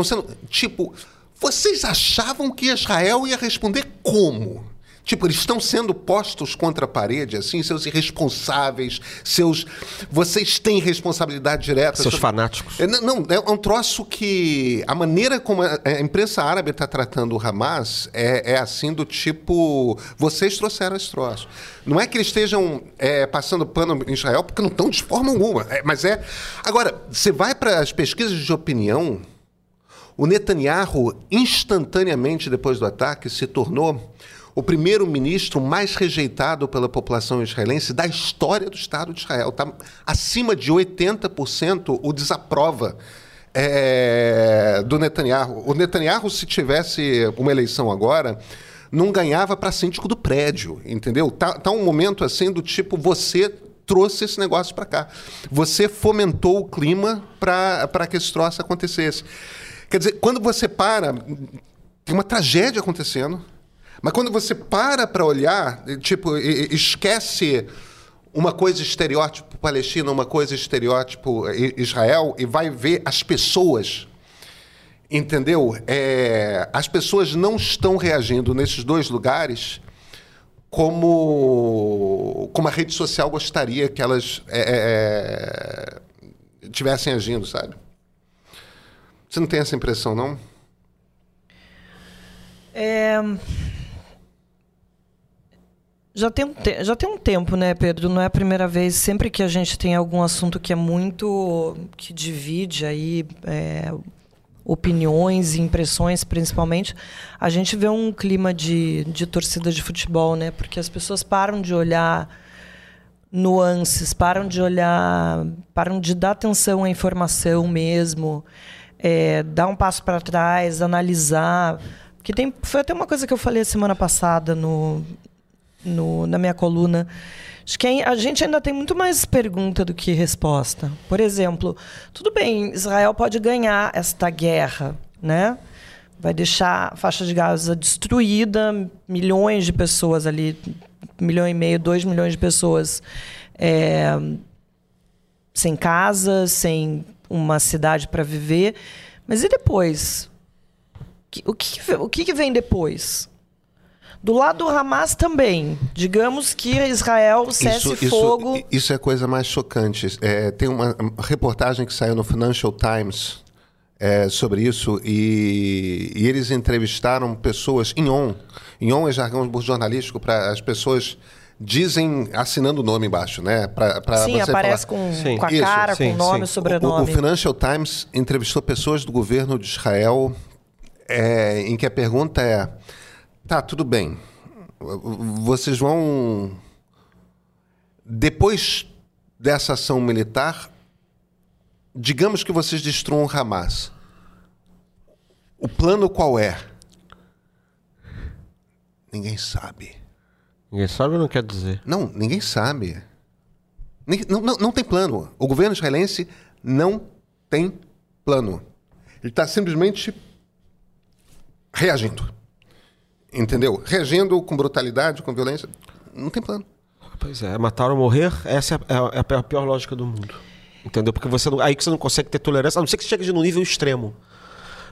sendo. Tipo, vocês achavam que Israel ia responder como? Tipo, eles estão sendo postos contra a parede, assim, seus irresponsáveis, seus. Vocês têm responsabilidade direta. Seus sobre- fanáticos. É, não, é um troço que. A maneira como a, a imprensa árabe está tratando o Hamas é, é assim do tipo. Vocês trouxeram esse troço. Não é que eles estejam é, passando pano em Israel, porque não estão de forma alguma. É, mas é. Agora, você vai para as pesquisas de opinião. O Netanyahu, instantaneamente depois do ataque, se tornou o primeiro-ministro mais rejeitado pela população israelense da história do Estado de Israel. Tá acima de 80% o desaprova é, do Netanyahu. O Netanyahu, se tivesse uma eleição agora, não ganhava para síndico do prédio, entendeu? Tá, tá um momento assim do tipo você trouxe esse negócio para cá. Você fomentou o clima para que esse troço acontecesse. Quer dizer, quando você para, tem uma tragédia acontecendo, mas quando você para para olhar, tipo, esquece uma coisa estereótipo Palestina, uma coisa estereótipo Israel, e vai ver as pessoas. Entendeu? É, as pessoas não estão reagindo nesses dois lugares como, como a rede social gostaria que elas é, é, tivessem agindo, sabe? Você não tem essa impressão, não? É, Já tem, um te- já tem um tempo, né, Pedro? Não é a primeira vez. Sempre que a gente tem algum assunto que é muito. que divide aí é, opiniões e impressões, principalmente, a gente vê um clima de, de torcida de futebol, né? Porque as pessoas param de olhar nuances, param de olhar, param de dar atenção à informação mesmo, é, dar um passo para trás, analisar, Que tem, foi até uma coisa que eu falei semana passada no, no, na minha coluna. Acho que a gente ainda tem muito mais pergunta do que resposta. Por exemplo, tudo bem, Israel pode ganhar esta guerra, né? Vai deixar a faixa de Gaza destruída, milhões de pessoas ali, um milhão e meio, dois milhões de pessoas é, sem casa, sem uma cidade para viver. Mas e depois? O que, o que vem depois? Do lado do Hamas também. Digamos que Israel cesse isso, fogo. Isso, isso é a coisa mais chocante. É, tem uma reportagem que saiu no Financial Times é, sobre isso e, e, eles entrevistaram pessoas em on. Em on é jargão jornalístico para as pessoas dizem assinando o nome embaixo, né? Pra, pra sim, aparece com, com, a isso, cara, sim, com o nome, sim. sobrenome. O, o, Financial Times entrevistou pessoas do governo de Israel é, em que a pergunta é Tá, tudo bem. Vocês vão. Depois dessa ação militar, digamos que vocês destruam o Hamas. O plano qual é? Ninguém sabe. Ninguém sabe ou não quer dizer? Não, ninguém sabe. Não, não, não tem plano. O governo israelense não tem plano. Ele está simplesmente reagindo. Entendeu? Regendo com brutalidade, com violência. Não tem plano. Pois é, matar ou morrer, essa é a, é a pior lógica do mundo. Entendeu? Porque você não, aí que você não consegue ter tolerância, a não ser que você chegue no nível extremo.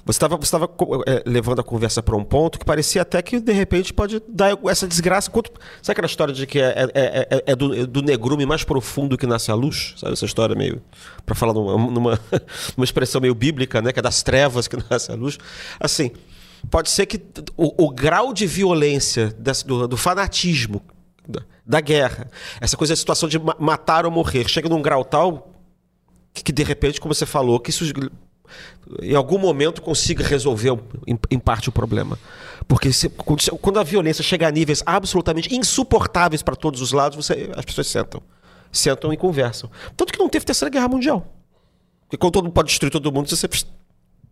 Você estava você tava, é, levando a conversa para um ponto que parecia até que, de repente, pode dar essa desgraça. Quanto, sabe aquela história de que é, é, é, é do, do, negrume mais profundo que nasce a luz? Sabe essa história meio. Para falar numa, [laughs] numa, numa, expressão meio bíblica, né? Que é das trevas que [laughs] nasce a luz. Assim, pode ser que o, o grau de violência do, do, fanatismo, da, da, guerra, essa coisa, a situação de matar ou morrer, chega num grau tal que, que de repente, como você falou, que isso em algum momento consiga resolver em, em parte o problema. Porque se, quando a violência chega a níveis absolutamente insuportáveis para todos os lados, você, as pessoas sentam. Sentam e conversam. Tanto que não teve terceira guerra mundial. Porque quando todo mundo pode destruir todo mundo, você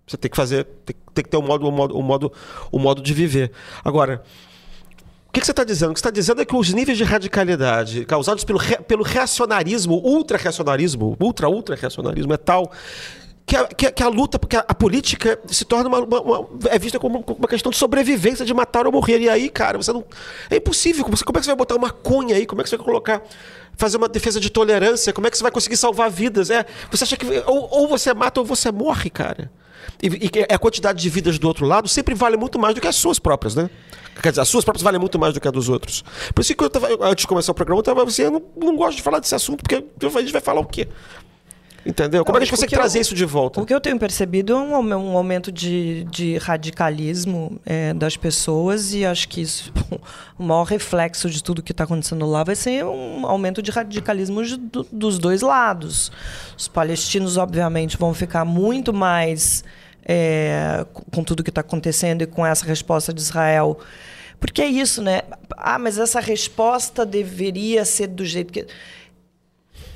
você tem que fazer, tem, tem que ter um modo, um modo, um modo, um modo de viver. Agora, o que, que você está dizendo? O que você está dizendo é que os níveis de radicalidade causados pelo, re, pelo reacionarismo, ultra-reacionarismo, ultra-ultra-reacionarismo é tal que a, que, que a, luta, porque a, a, política se torna uma, uma, uma, é vista como uma questão de sobrevivência, de matar ou morrer. E aí, cara, você não. É impossível. Como, como é que você vai botar uma cunha aí? Como é que você vai colocar. Fazer uma defesa de tolerância? Como é que você vai conseguir salvar vidas? É, você acha que. Ou, ou você mata ou você morre, cara. E, e, a quantidade de vidas do outro lado sempre vale muito mais do que as suas próprias, né? Quer dizer, as suas próprias valem muito mais do que a dos outros. Por isso que eu tava, antes de começar o programa, eu tava assim, eu não, não gosto de falar desse assunto, porque a gente vai falar o quê? Entendeu? Como é que a gente consegue trazer eu, isso de volta? O que eu tenho percebido é um, um aumento de, de radicalismo é, das pessoas e acho que isso, [laughs] o maior reflexo de tudo que está acontecendo lá vai ser um aumento de radicalismo de, do, dos dois lados. Os palestinos, obviamente, vão ficar muito mais é, com tudo que está acontecendo e com essa resposta de Israel. Porque é isso, né? Ah, mas essa resposta deveria ser do jeito que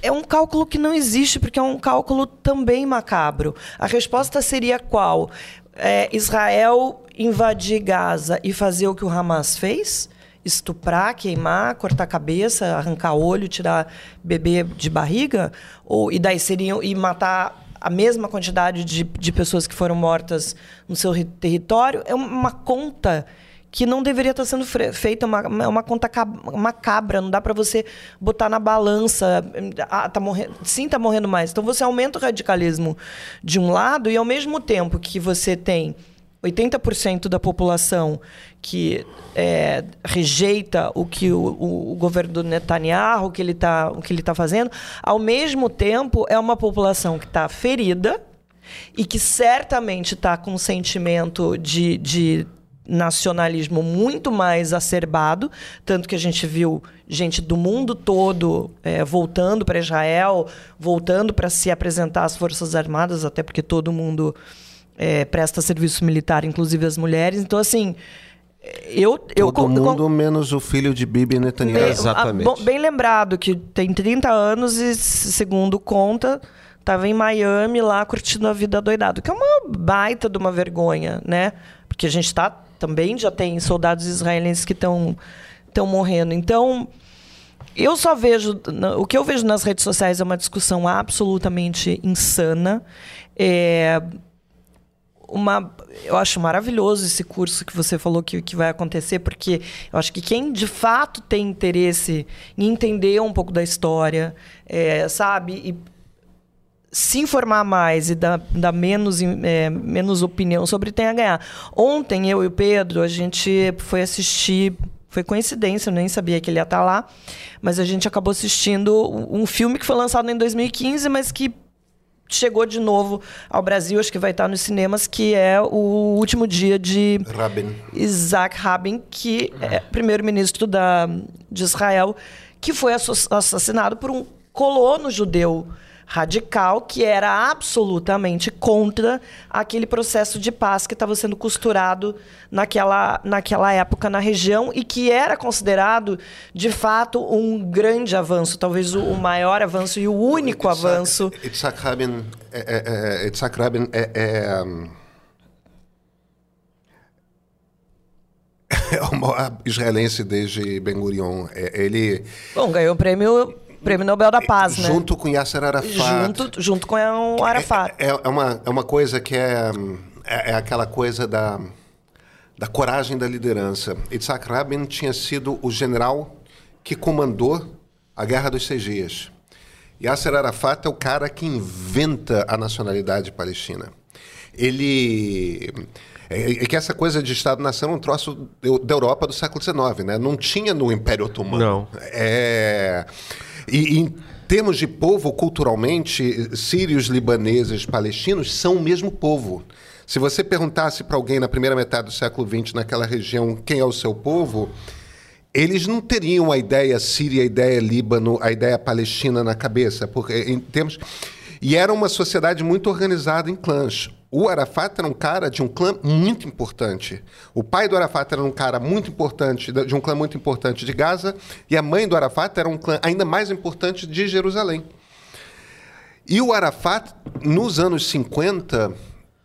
é um cálculo que não existe, porque é um cálculo também macabro. A resposta seria qual? É, Israel invadir Gaza e fazer o que o Hamas fez? Estuprar, queimar, cortar cabeça, arrancar olho, tirar bebê de barriga? Ou, e daí seriam. e matar a mesma quantidade de, de pessoas que foram mortas no seu território? É uma conta que não deveria estar sendo feita uma, uma conta macabra, não dá para você botar na balança, ah, tá morrendo, sim, está morrendo mais. Então você aumenta o radicalismo de um lado e ao mesmo tempo que você tem 80% da população que é, rejeita o que o, o, o, governo do Netanyahu, o que ele está tá fazendo, ao mesmo tempo é uma população que está ferida e que certamente está com um sentimento de, de nacionalismo muito mais acerbado, tanto que a gente viu gente do mundo todo é, voltando para Israel, voltando para se apresentar às Forças Armadas, até porque todo mundo é, presta serviço militar, inclusive as mulheres. Então, assim, eu... eu todo mundo menos o filho de Bibi Netanyahu. Bem, Exatamente. A, bom, bem lembrado que tem 30 anos e, segundo conta, estava em Miami lá curtindo a vida doidado, que é uma baita de uma vergonha, né? Porque a gente está também já tem soldados israelenses que estão estão morrendo. Então, eu só vejo. O que eu vejo nas redes sociais é uma discussão absolutamente insana. É uma, eu acho maravilhoso esse curso que você falou que, que vai acontecer, porque eu acho que quem de fato tem interesse em entender um pouco da história, é, sabe, e se informar mais e dar, dar menos, é, menos opinião sobre tem a ganhar. Ontem, eu e o Pedro, a gente foi assistir foi coincidência, eu nem sabia que ele ia estar lá. Mas a gente acabou assistindo um filme que foi lançado em 2015, mas que chegou de novo ao Brasil, acho que vai estar nos cinemas, que é o último dia de Rabin. Isaac Rabin, que é primeiro-ministro de Israel, que foi assassinado por um colono judeu radical que era absolutamente contra aquele processo de paz que estava sendo costurado naquela, naquela época na região e que era considerado, de fato, um grande avanço, talvez o, maior avanço e o único Itzhak, avanço. Itzhak Rabin [laughs] é, é, é, Itzhak Rabin é, é, é o maior israelense desde Ben Gurion. É, ele... Bom, ganhou o prêmio Prêmio Nobel da Paz, né? Junto com Yasser Arafat. Junto, junto com o Arafat. É, é, é, uma, é uma coisa que é, é, é, aquela coisa da, da coragem da liderança. Itzhak Rabin tinha sido o general que comandou a Guerra dos Seis Dias. Yasser Arafat é o cara que inventa a nacionalidade palestina. Ele... É, é que essa coisa de Estado-nação é um troço da Europa do século XIX, né? Não tinha no Império Otomano. Não. É... E em termos de povo, culturalmente, sírios, libaneses, palestinos são o mesmo povo. Se você perguntasse para alguém na primeira metade do século XX, naquela região, quem é o seu povo, eles não teriam a ideia síria, a ideia líbano, a ideia palestina na cabeça, porque em termos e era uma sociedade muito organizada em clãs. O Arafat era um cara de um clã muito importante. O pai do Arafat era um cara muito importante, de um clã muito importante de Gaza, e a mãe do Arafat era um clã ainda mais importante de Jerusalém. E o Arafat, nos anos 50,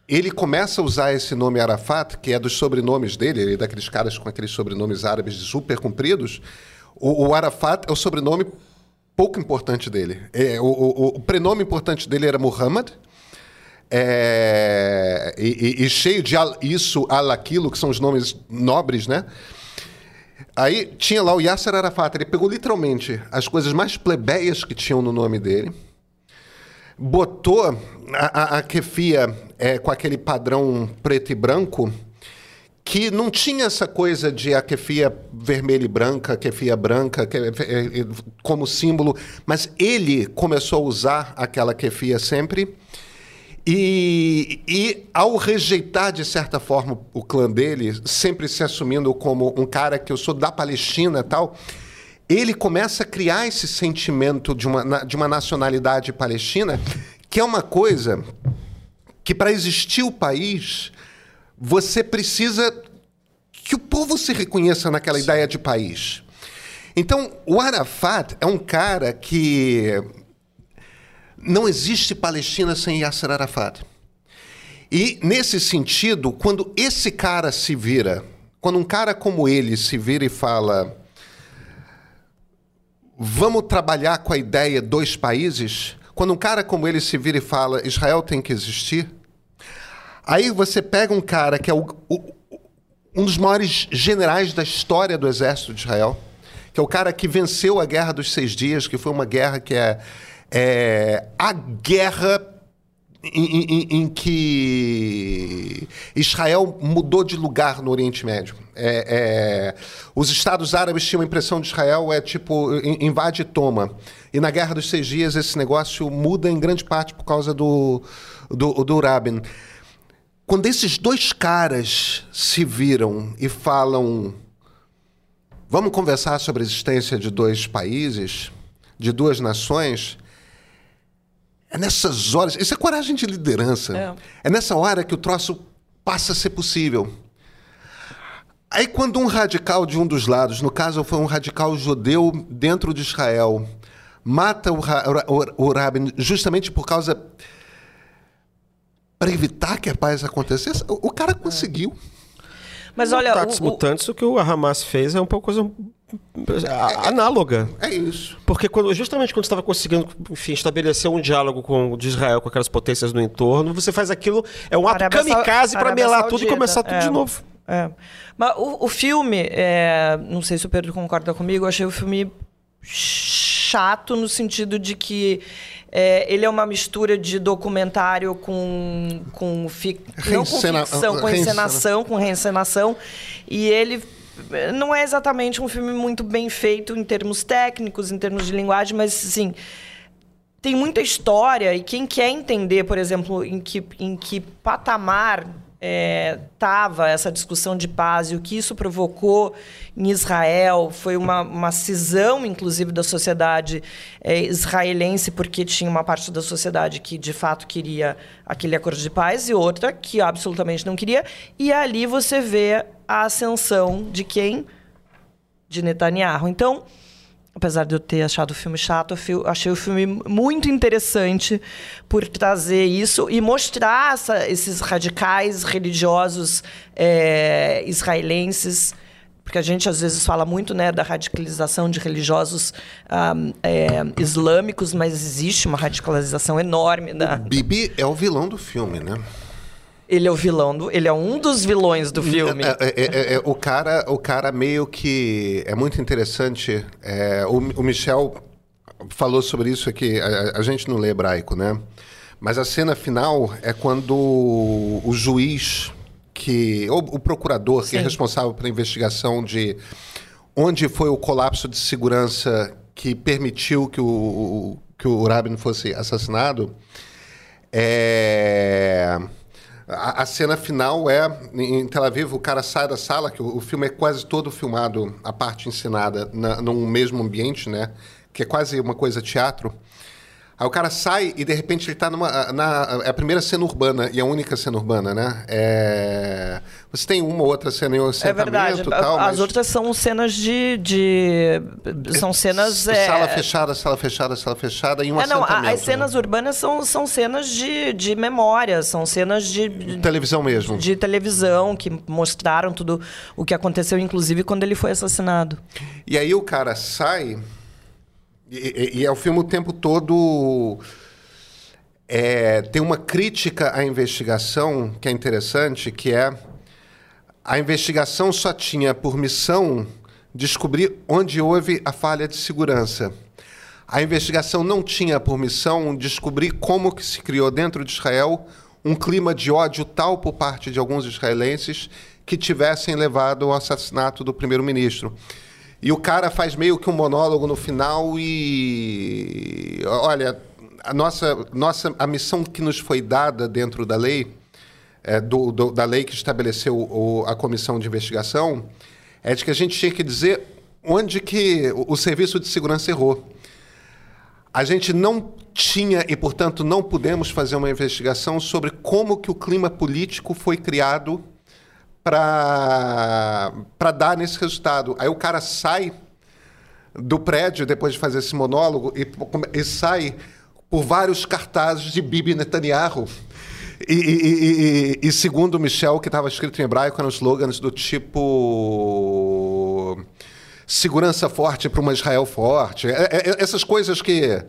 ele começa a usar esse nome Arafat, que é dos sobrenomes dele, ele é daqueles caras com aqueles sobrenomes árabes super compridos. O, o Arafat é o sobrenome pouco importante dele. É, o, o, o, prenome importante dele era Muhammad. É, e, e, cheio de al, isso, al, aquilo, que são os nomes nobres, né? Aí tinha lá o Yasser Arafat. Ele pegou literalmente as coisas mais plebeias que tinham no nome dele, botou a, a, a kefia é, com aquele padrão preto e branco que não tinha essa coisa de a kefia vermelha e branca, kefia branca como símbolo, mas ele começou a usar aquela kefia sempre. E, e, ao rejeitar, de certa forma, o clã dele, sempre se assumindo como um cara que eu sou da Palestina tal, ele começa a criar esse sentimento de uma, de uma nacionalidade palestina, que é uma coisa que, para existir o país, você precisa que o povo se reconheça naquela Sim. ideia de país. Então, o Arafat é um cara que não existe Palestina sem Yasser Arafat. E, nesse sentido, quando esse cara se vira, quando um cara como ele se vira e fala: vamos trabalhar com a ideia dois países, quando um cara como ele se vira e fala: Israel tem que existir, Aí você pega um cara que é o, o, um dos maiores generais da história do exército de Israel, que é o cara que venceu a Guerra dos Seis Dias, que foi uma guerra que é, é a guerra em, em, em, que Israel mudou de lugar no Oriente Médio. É, é, os Estados Árabes tinham a impressão de Israel é tipo invade e toma. E na Guerra dos Seis Dias esse negócio muda em grande parte por causa do, do, do Rabin. Quando esses dois caras se viram e falam: vamos conversar sobre a existência de dois países, de duas nações. É nessas horas. Isso é coragem de liderança. É. é nessa hora que o troço passa a ser possível. Aí, quando um radical de um dos lados, no caso foi um radical judeu dentro de Israel, mata o, o, o Rabin justamente por causa para evitar que a paz acontecesse, o cara conseguiu. Mas olha, Mutatis o- o- Mutantes, o que o Hamas fez é um pouco coisa análoga. É isso. Porque quando, justamente quando você estava conseguindo, enfim, estabelecer um diálogo com, de Israel com aquelas potências no entorno, você faz aquilo, é um ato Arábia kamikaze para melar tudo e Saudita, começar tudo é. de novo. É. Mas o, o filme, é, não sei se o Pedro concorda comigo, eu achei o filme chato no sentido de que é, ele é uma mistura de documentário com, com, fi, não com ficção, com reencena- encenação, com reencenação. E ele não é exatamente um filme muito bem feito em termos técnicos, em termos de linguagem, mas assim tem muita história e quem quer entender, por exemplo, em que, em que patamar estava essa discussão de paz e o que isso provocou em Israel foi uma, uma cisão, inclusive, da sociedade eh, israelense, porque tinha uma parte da sociedade que de fato queria aquele acordo de paz e outra que absolutamente não queria. E ali você vê a ascensão de quem? De Netanyahu. Então, apesar de eu ter achado o filme chato, eu achei o filme muito interessante por trazer isso e mostrar essa- esses radicais religiosos eh, israelenses. Porque a gente às vezes fala muito né, da radicalização de religiosos ah, eh, islâmicos, mas existe uma radicalização enorme. Da... Bibi é o vilão do filme, né? Ele é o vilão, do... ele é um dos vilões do filme. É, é, é, é, o, cara, o cara meio que. É muito interessante. é, o, o Michel falou sobre isso aqui. A, a gente não lê hebraico, né? Mas a cena final é quando o, o juiz, que. ou o procurador, que é Sim. responsável pela investigação de onde foi o colapso de segurança que permitiu que o, que o Rabin fosse assassinado. É. A, cena final é em Tel Aviv, o cara sai da sala, que o, o filme é quase todo filmado, a parte ensinada, na, num mesmo ambiente, né? Que é quase uma coisa teatro. Aí o cara sai e de repente ele está numa. Na, é a primeira cena urbana e a única cena urbana, né? É, você tem uma ou outra cena em um É assentamento verdade. e tal. As mas- outras são cenas de. de- são cenas. é, Sala fechada, sala fechada, sala fechada e um É, não, as cenas urbanas são, são cenas de, de memória, são cenas de, né? Televisão mesmo. de televisão que mostraram tudo o que aconteceu, inclusive quando ele foi assassinado. E aí o cara sai. E, e- é o filme o tempo todo. é, tem uma crítica à investigação que é interessante, que é a investigação só tinha por missão descobrir onde houve a falha de segurança. A investigação não tinha por missão descobrir como que se criou dentro de Israel um clima de ódio tal por parte de alguns israelenses que tivessem levado ao assassinato do primeiro-ministro. E o cara faz meio que um monólogo no final e olha, a nossa, nossa a missão que nos foi dada dentro da lei é, do- do- da lei que estabeleceu o- a comissão de investigação é de que a gente tinha que dizer onde que o, o serviço de segurança errou. A gente não tinha e, portanto, não pudemos fazer uma investigação sobre como que o clima político foi criado para dar nesse resultado. Aí o cara sai do prédio depois de fazer esse monólogo e, e sai por vários cartazes de Bibi Netanyahu. E, e- e- e- segundo o Michel, que estava escrito em hebraico, eram slogans do tipo segurança forte para uma Israel forte. É- é- é- essas coisas que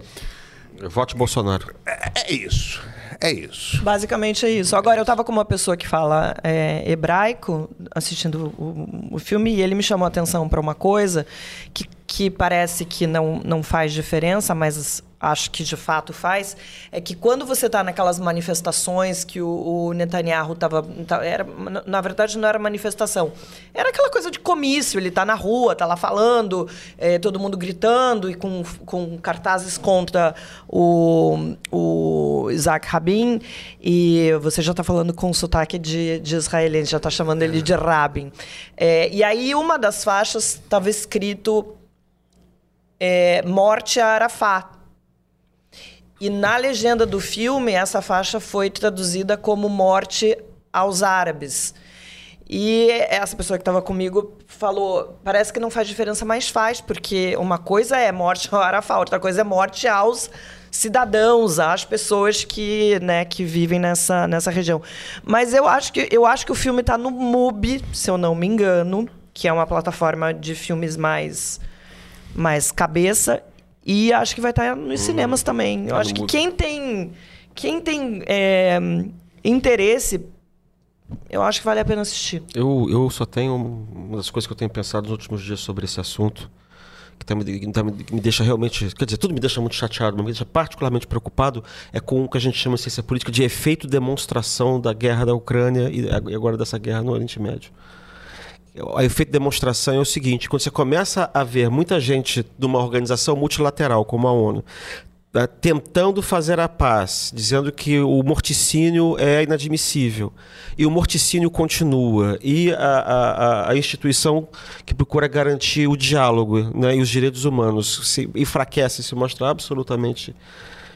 Vote Bolsonaro. é, é isso, é isso. Basicamente é isso. Agora, eu estava com uma pessoa que fala é, hebraico assistindo o, o filme e ele me chamou a atenção para uma coisa que, que parece que não, não faz diferença, mas acho que de fato faz, é que quando você está naquelas manifestações que o, o Netanyahu estava... Era, na verdade, não era manifestação. Era aquela coisa de comício. Ele está na rua, está lá falando, é, todo mundo gritando e com, com cartazes contra o, o Isaac Rabin. E você já está falando com sotaque de, de israelense, já está chamando ele de Rabin. É, e aí, uma das faixas estava escrito é, Morte a Arafat. E na legenda do filme, essa faixa foi traduzida como Morte aos Árabes. E essa pessoa que estava comigo falou: parece que não faz diferença, mas faz, porque uma coisa é morte ao Arafat, outra coisa é morte aos cidadãos, às pessoas que, né, que vivem nessa, nessa região. Mas eu acho que eu acho que o filme está no MUBI, se eu não me engano, que é uma plataforma de filmes mais mais cabeça e acho que vai estar nos cinemas também. Eu Tá acho que quem tem quem tem é, interesse, eu acho que vale a pena assistir. Eu, eu só tenho uma das coisas que eu tenho pensado nos últimos dias sobre esse assunto, que tá me, tá me- deixa realmente. Quer dizer, tudo me deixa muito chateado, mas me deixa particularmente preocupado é com o que a gente chama em ciência política de efeito demonstração da guerra da Ucrânia e agora dessa guerra no Oriente Médio. O efeito demonstração é o seguinte: quando você começa a ver muita gente de uma organização multilateral como a ONU tá, tentando fazer a paz, dizendo que o morticínio é inadmissível e o morticínio continua e a, a- a- instituição que procura garantir o diálogo né, e os direitos humanos se enfraquece, se mostra absolutamente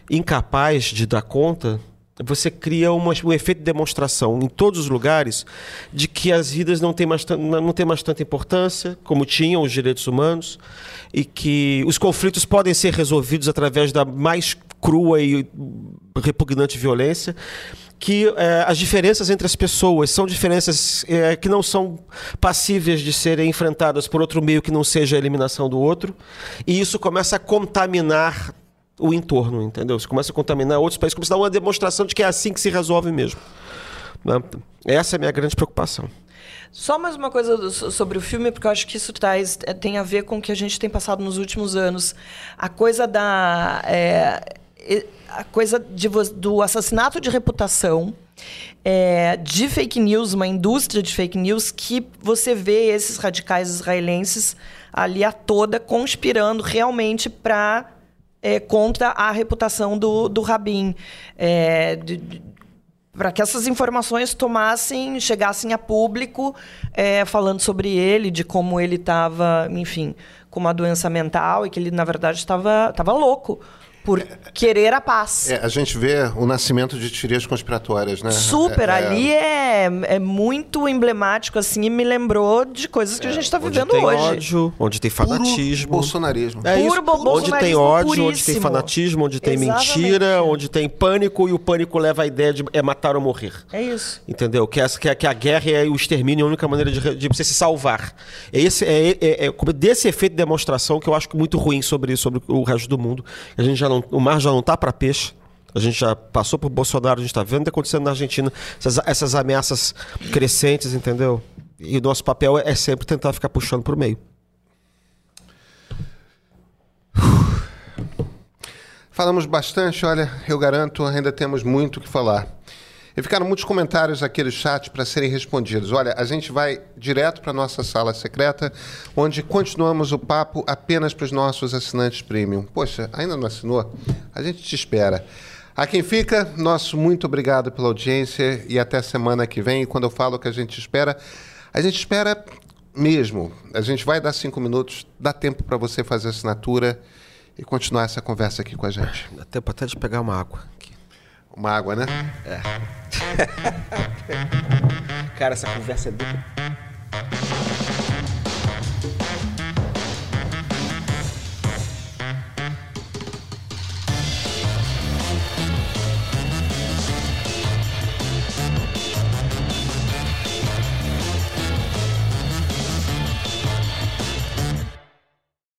incapaz de dar conta, você cria uma- um efeito de demonstração em todos os lugares de que as vidas não têm mais, não têm mais tanta importância como tinham os direitos humanos e que os conflitos podem ser resolvidos através da mais crua e repugnante violência que eh, as diferenças entre as pessoas são diferenças eh, que não são passíveis de serem enfrentadas por outro meio que não seja a eliminação do outro e isso começa a contaminar o entorno, entendeu? Você começa a contaminar outros países, começa a dar uma demonstração de que é assim que se resolve mesmo. né? Essa é a minha grande preocupação. Só mais uma coisa sobre o filme, porque eu acho que isso traz, é, tem a ver com o que a gente tem passado nos últimos anos. A coisa da. é, a coisa de, do assassinato de reputação, é, de fake news, uma indústria de fake news, que você vê esses radicais israelenses ali a toda conspirando realmente para. Contra a reputação do, do Rabin. É, de- de- para que essas informações tomassem, chegassem a público, é, falando sobre ele, de como ele estava, enfim, com uma doença mental e que ele, na verdade, estava louco por querer a paz. É, a gente vê o nascimento de teorias conspiratórias, né? Super, É, é, ali é, é muito emblemático, assim, e me lembrou de coisas que a gente está Onde vivendo tem hoje. ódio, onde tem puro fanatismo. bolsonarismo. É Puro isso. bo- Onde tem bolsonarismo ódio, onde tem puríssimo. fanatismo, onde tem Exatamente. mentira, onde tem pânico e o pânico leva a ideia de é matar ou morrer. É isso. Entendeu? Que, essa, que, a, que a guerra e o extermínio é a única maneira de, de você se salvar. É, esse, é, é, é desse efeito de demonstração que eu acho muito ruim sobre, sobre o resto do mundo. A gente já não, o mar já não tá para peixe. A gente já passou por Bolsonaro, a gente está vendo o que está acontecendo na Argentina, essas, essas ameaças crescentes, entendeu? E o nosso papel é sempre tentar ficar puxando para o meio. Falamos bastante, olha, eu garanto, ainda temos muito o que falar. E ficaram muitos comentários aqui no chat para serem respondidos. Olha, a gente vai direto para a nossa sala secreta, onde continuamos o papo apenas para os nossos assinantes premium. Poxa, ainda não assinou? A gente te espera. A quem fica, nosso muito obrigado pela audiência e até semana que vem. E quando eu falo que a gente espera, a gente espera mesmo. A gente vai dar cinco minutos, dá tempo para você fazer assinatura e continuar essa conversa aqui com a gente. Dá tempo até de pegar uma água. Uma água, né? É. [laughs] Cara, essa conversa é do.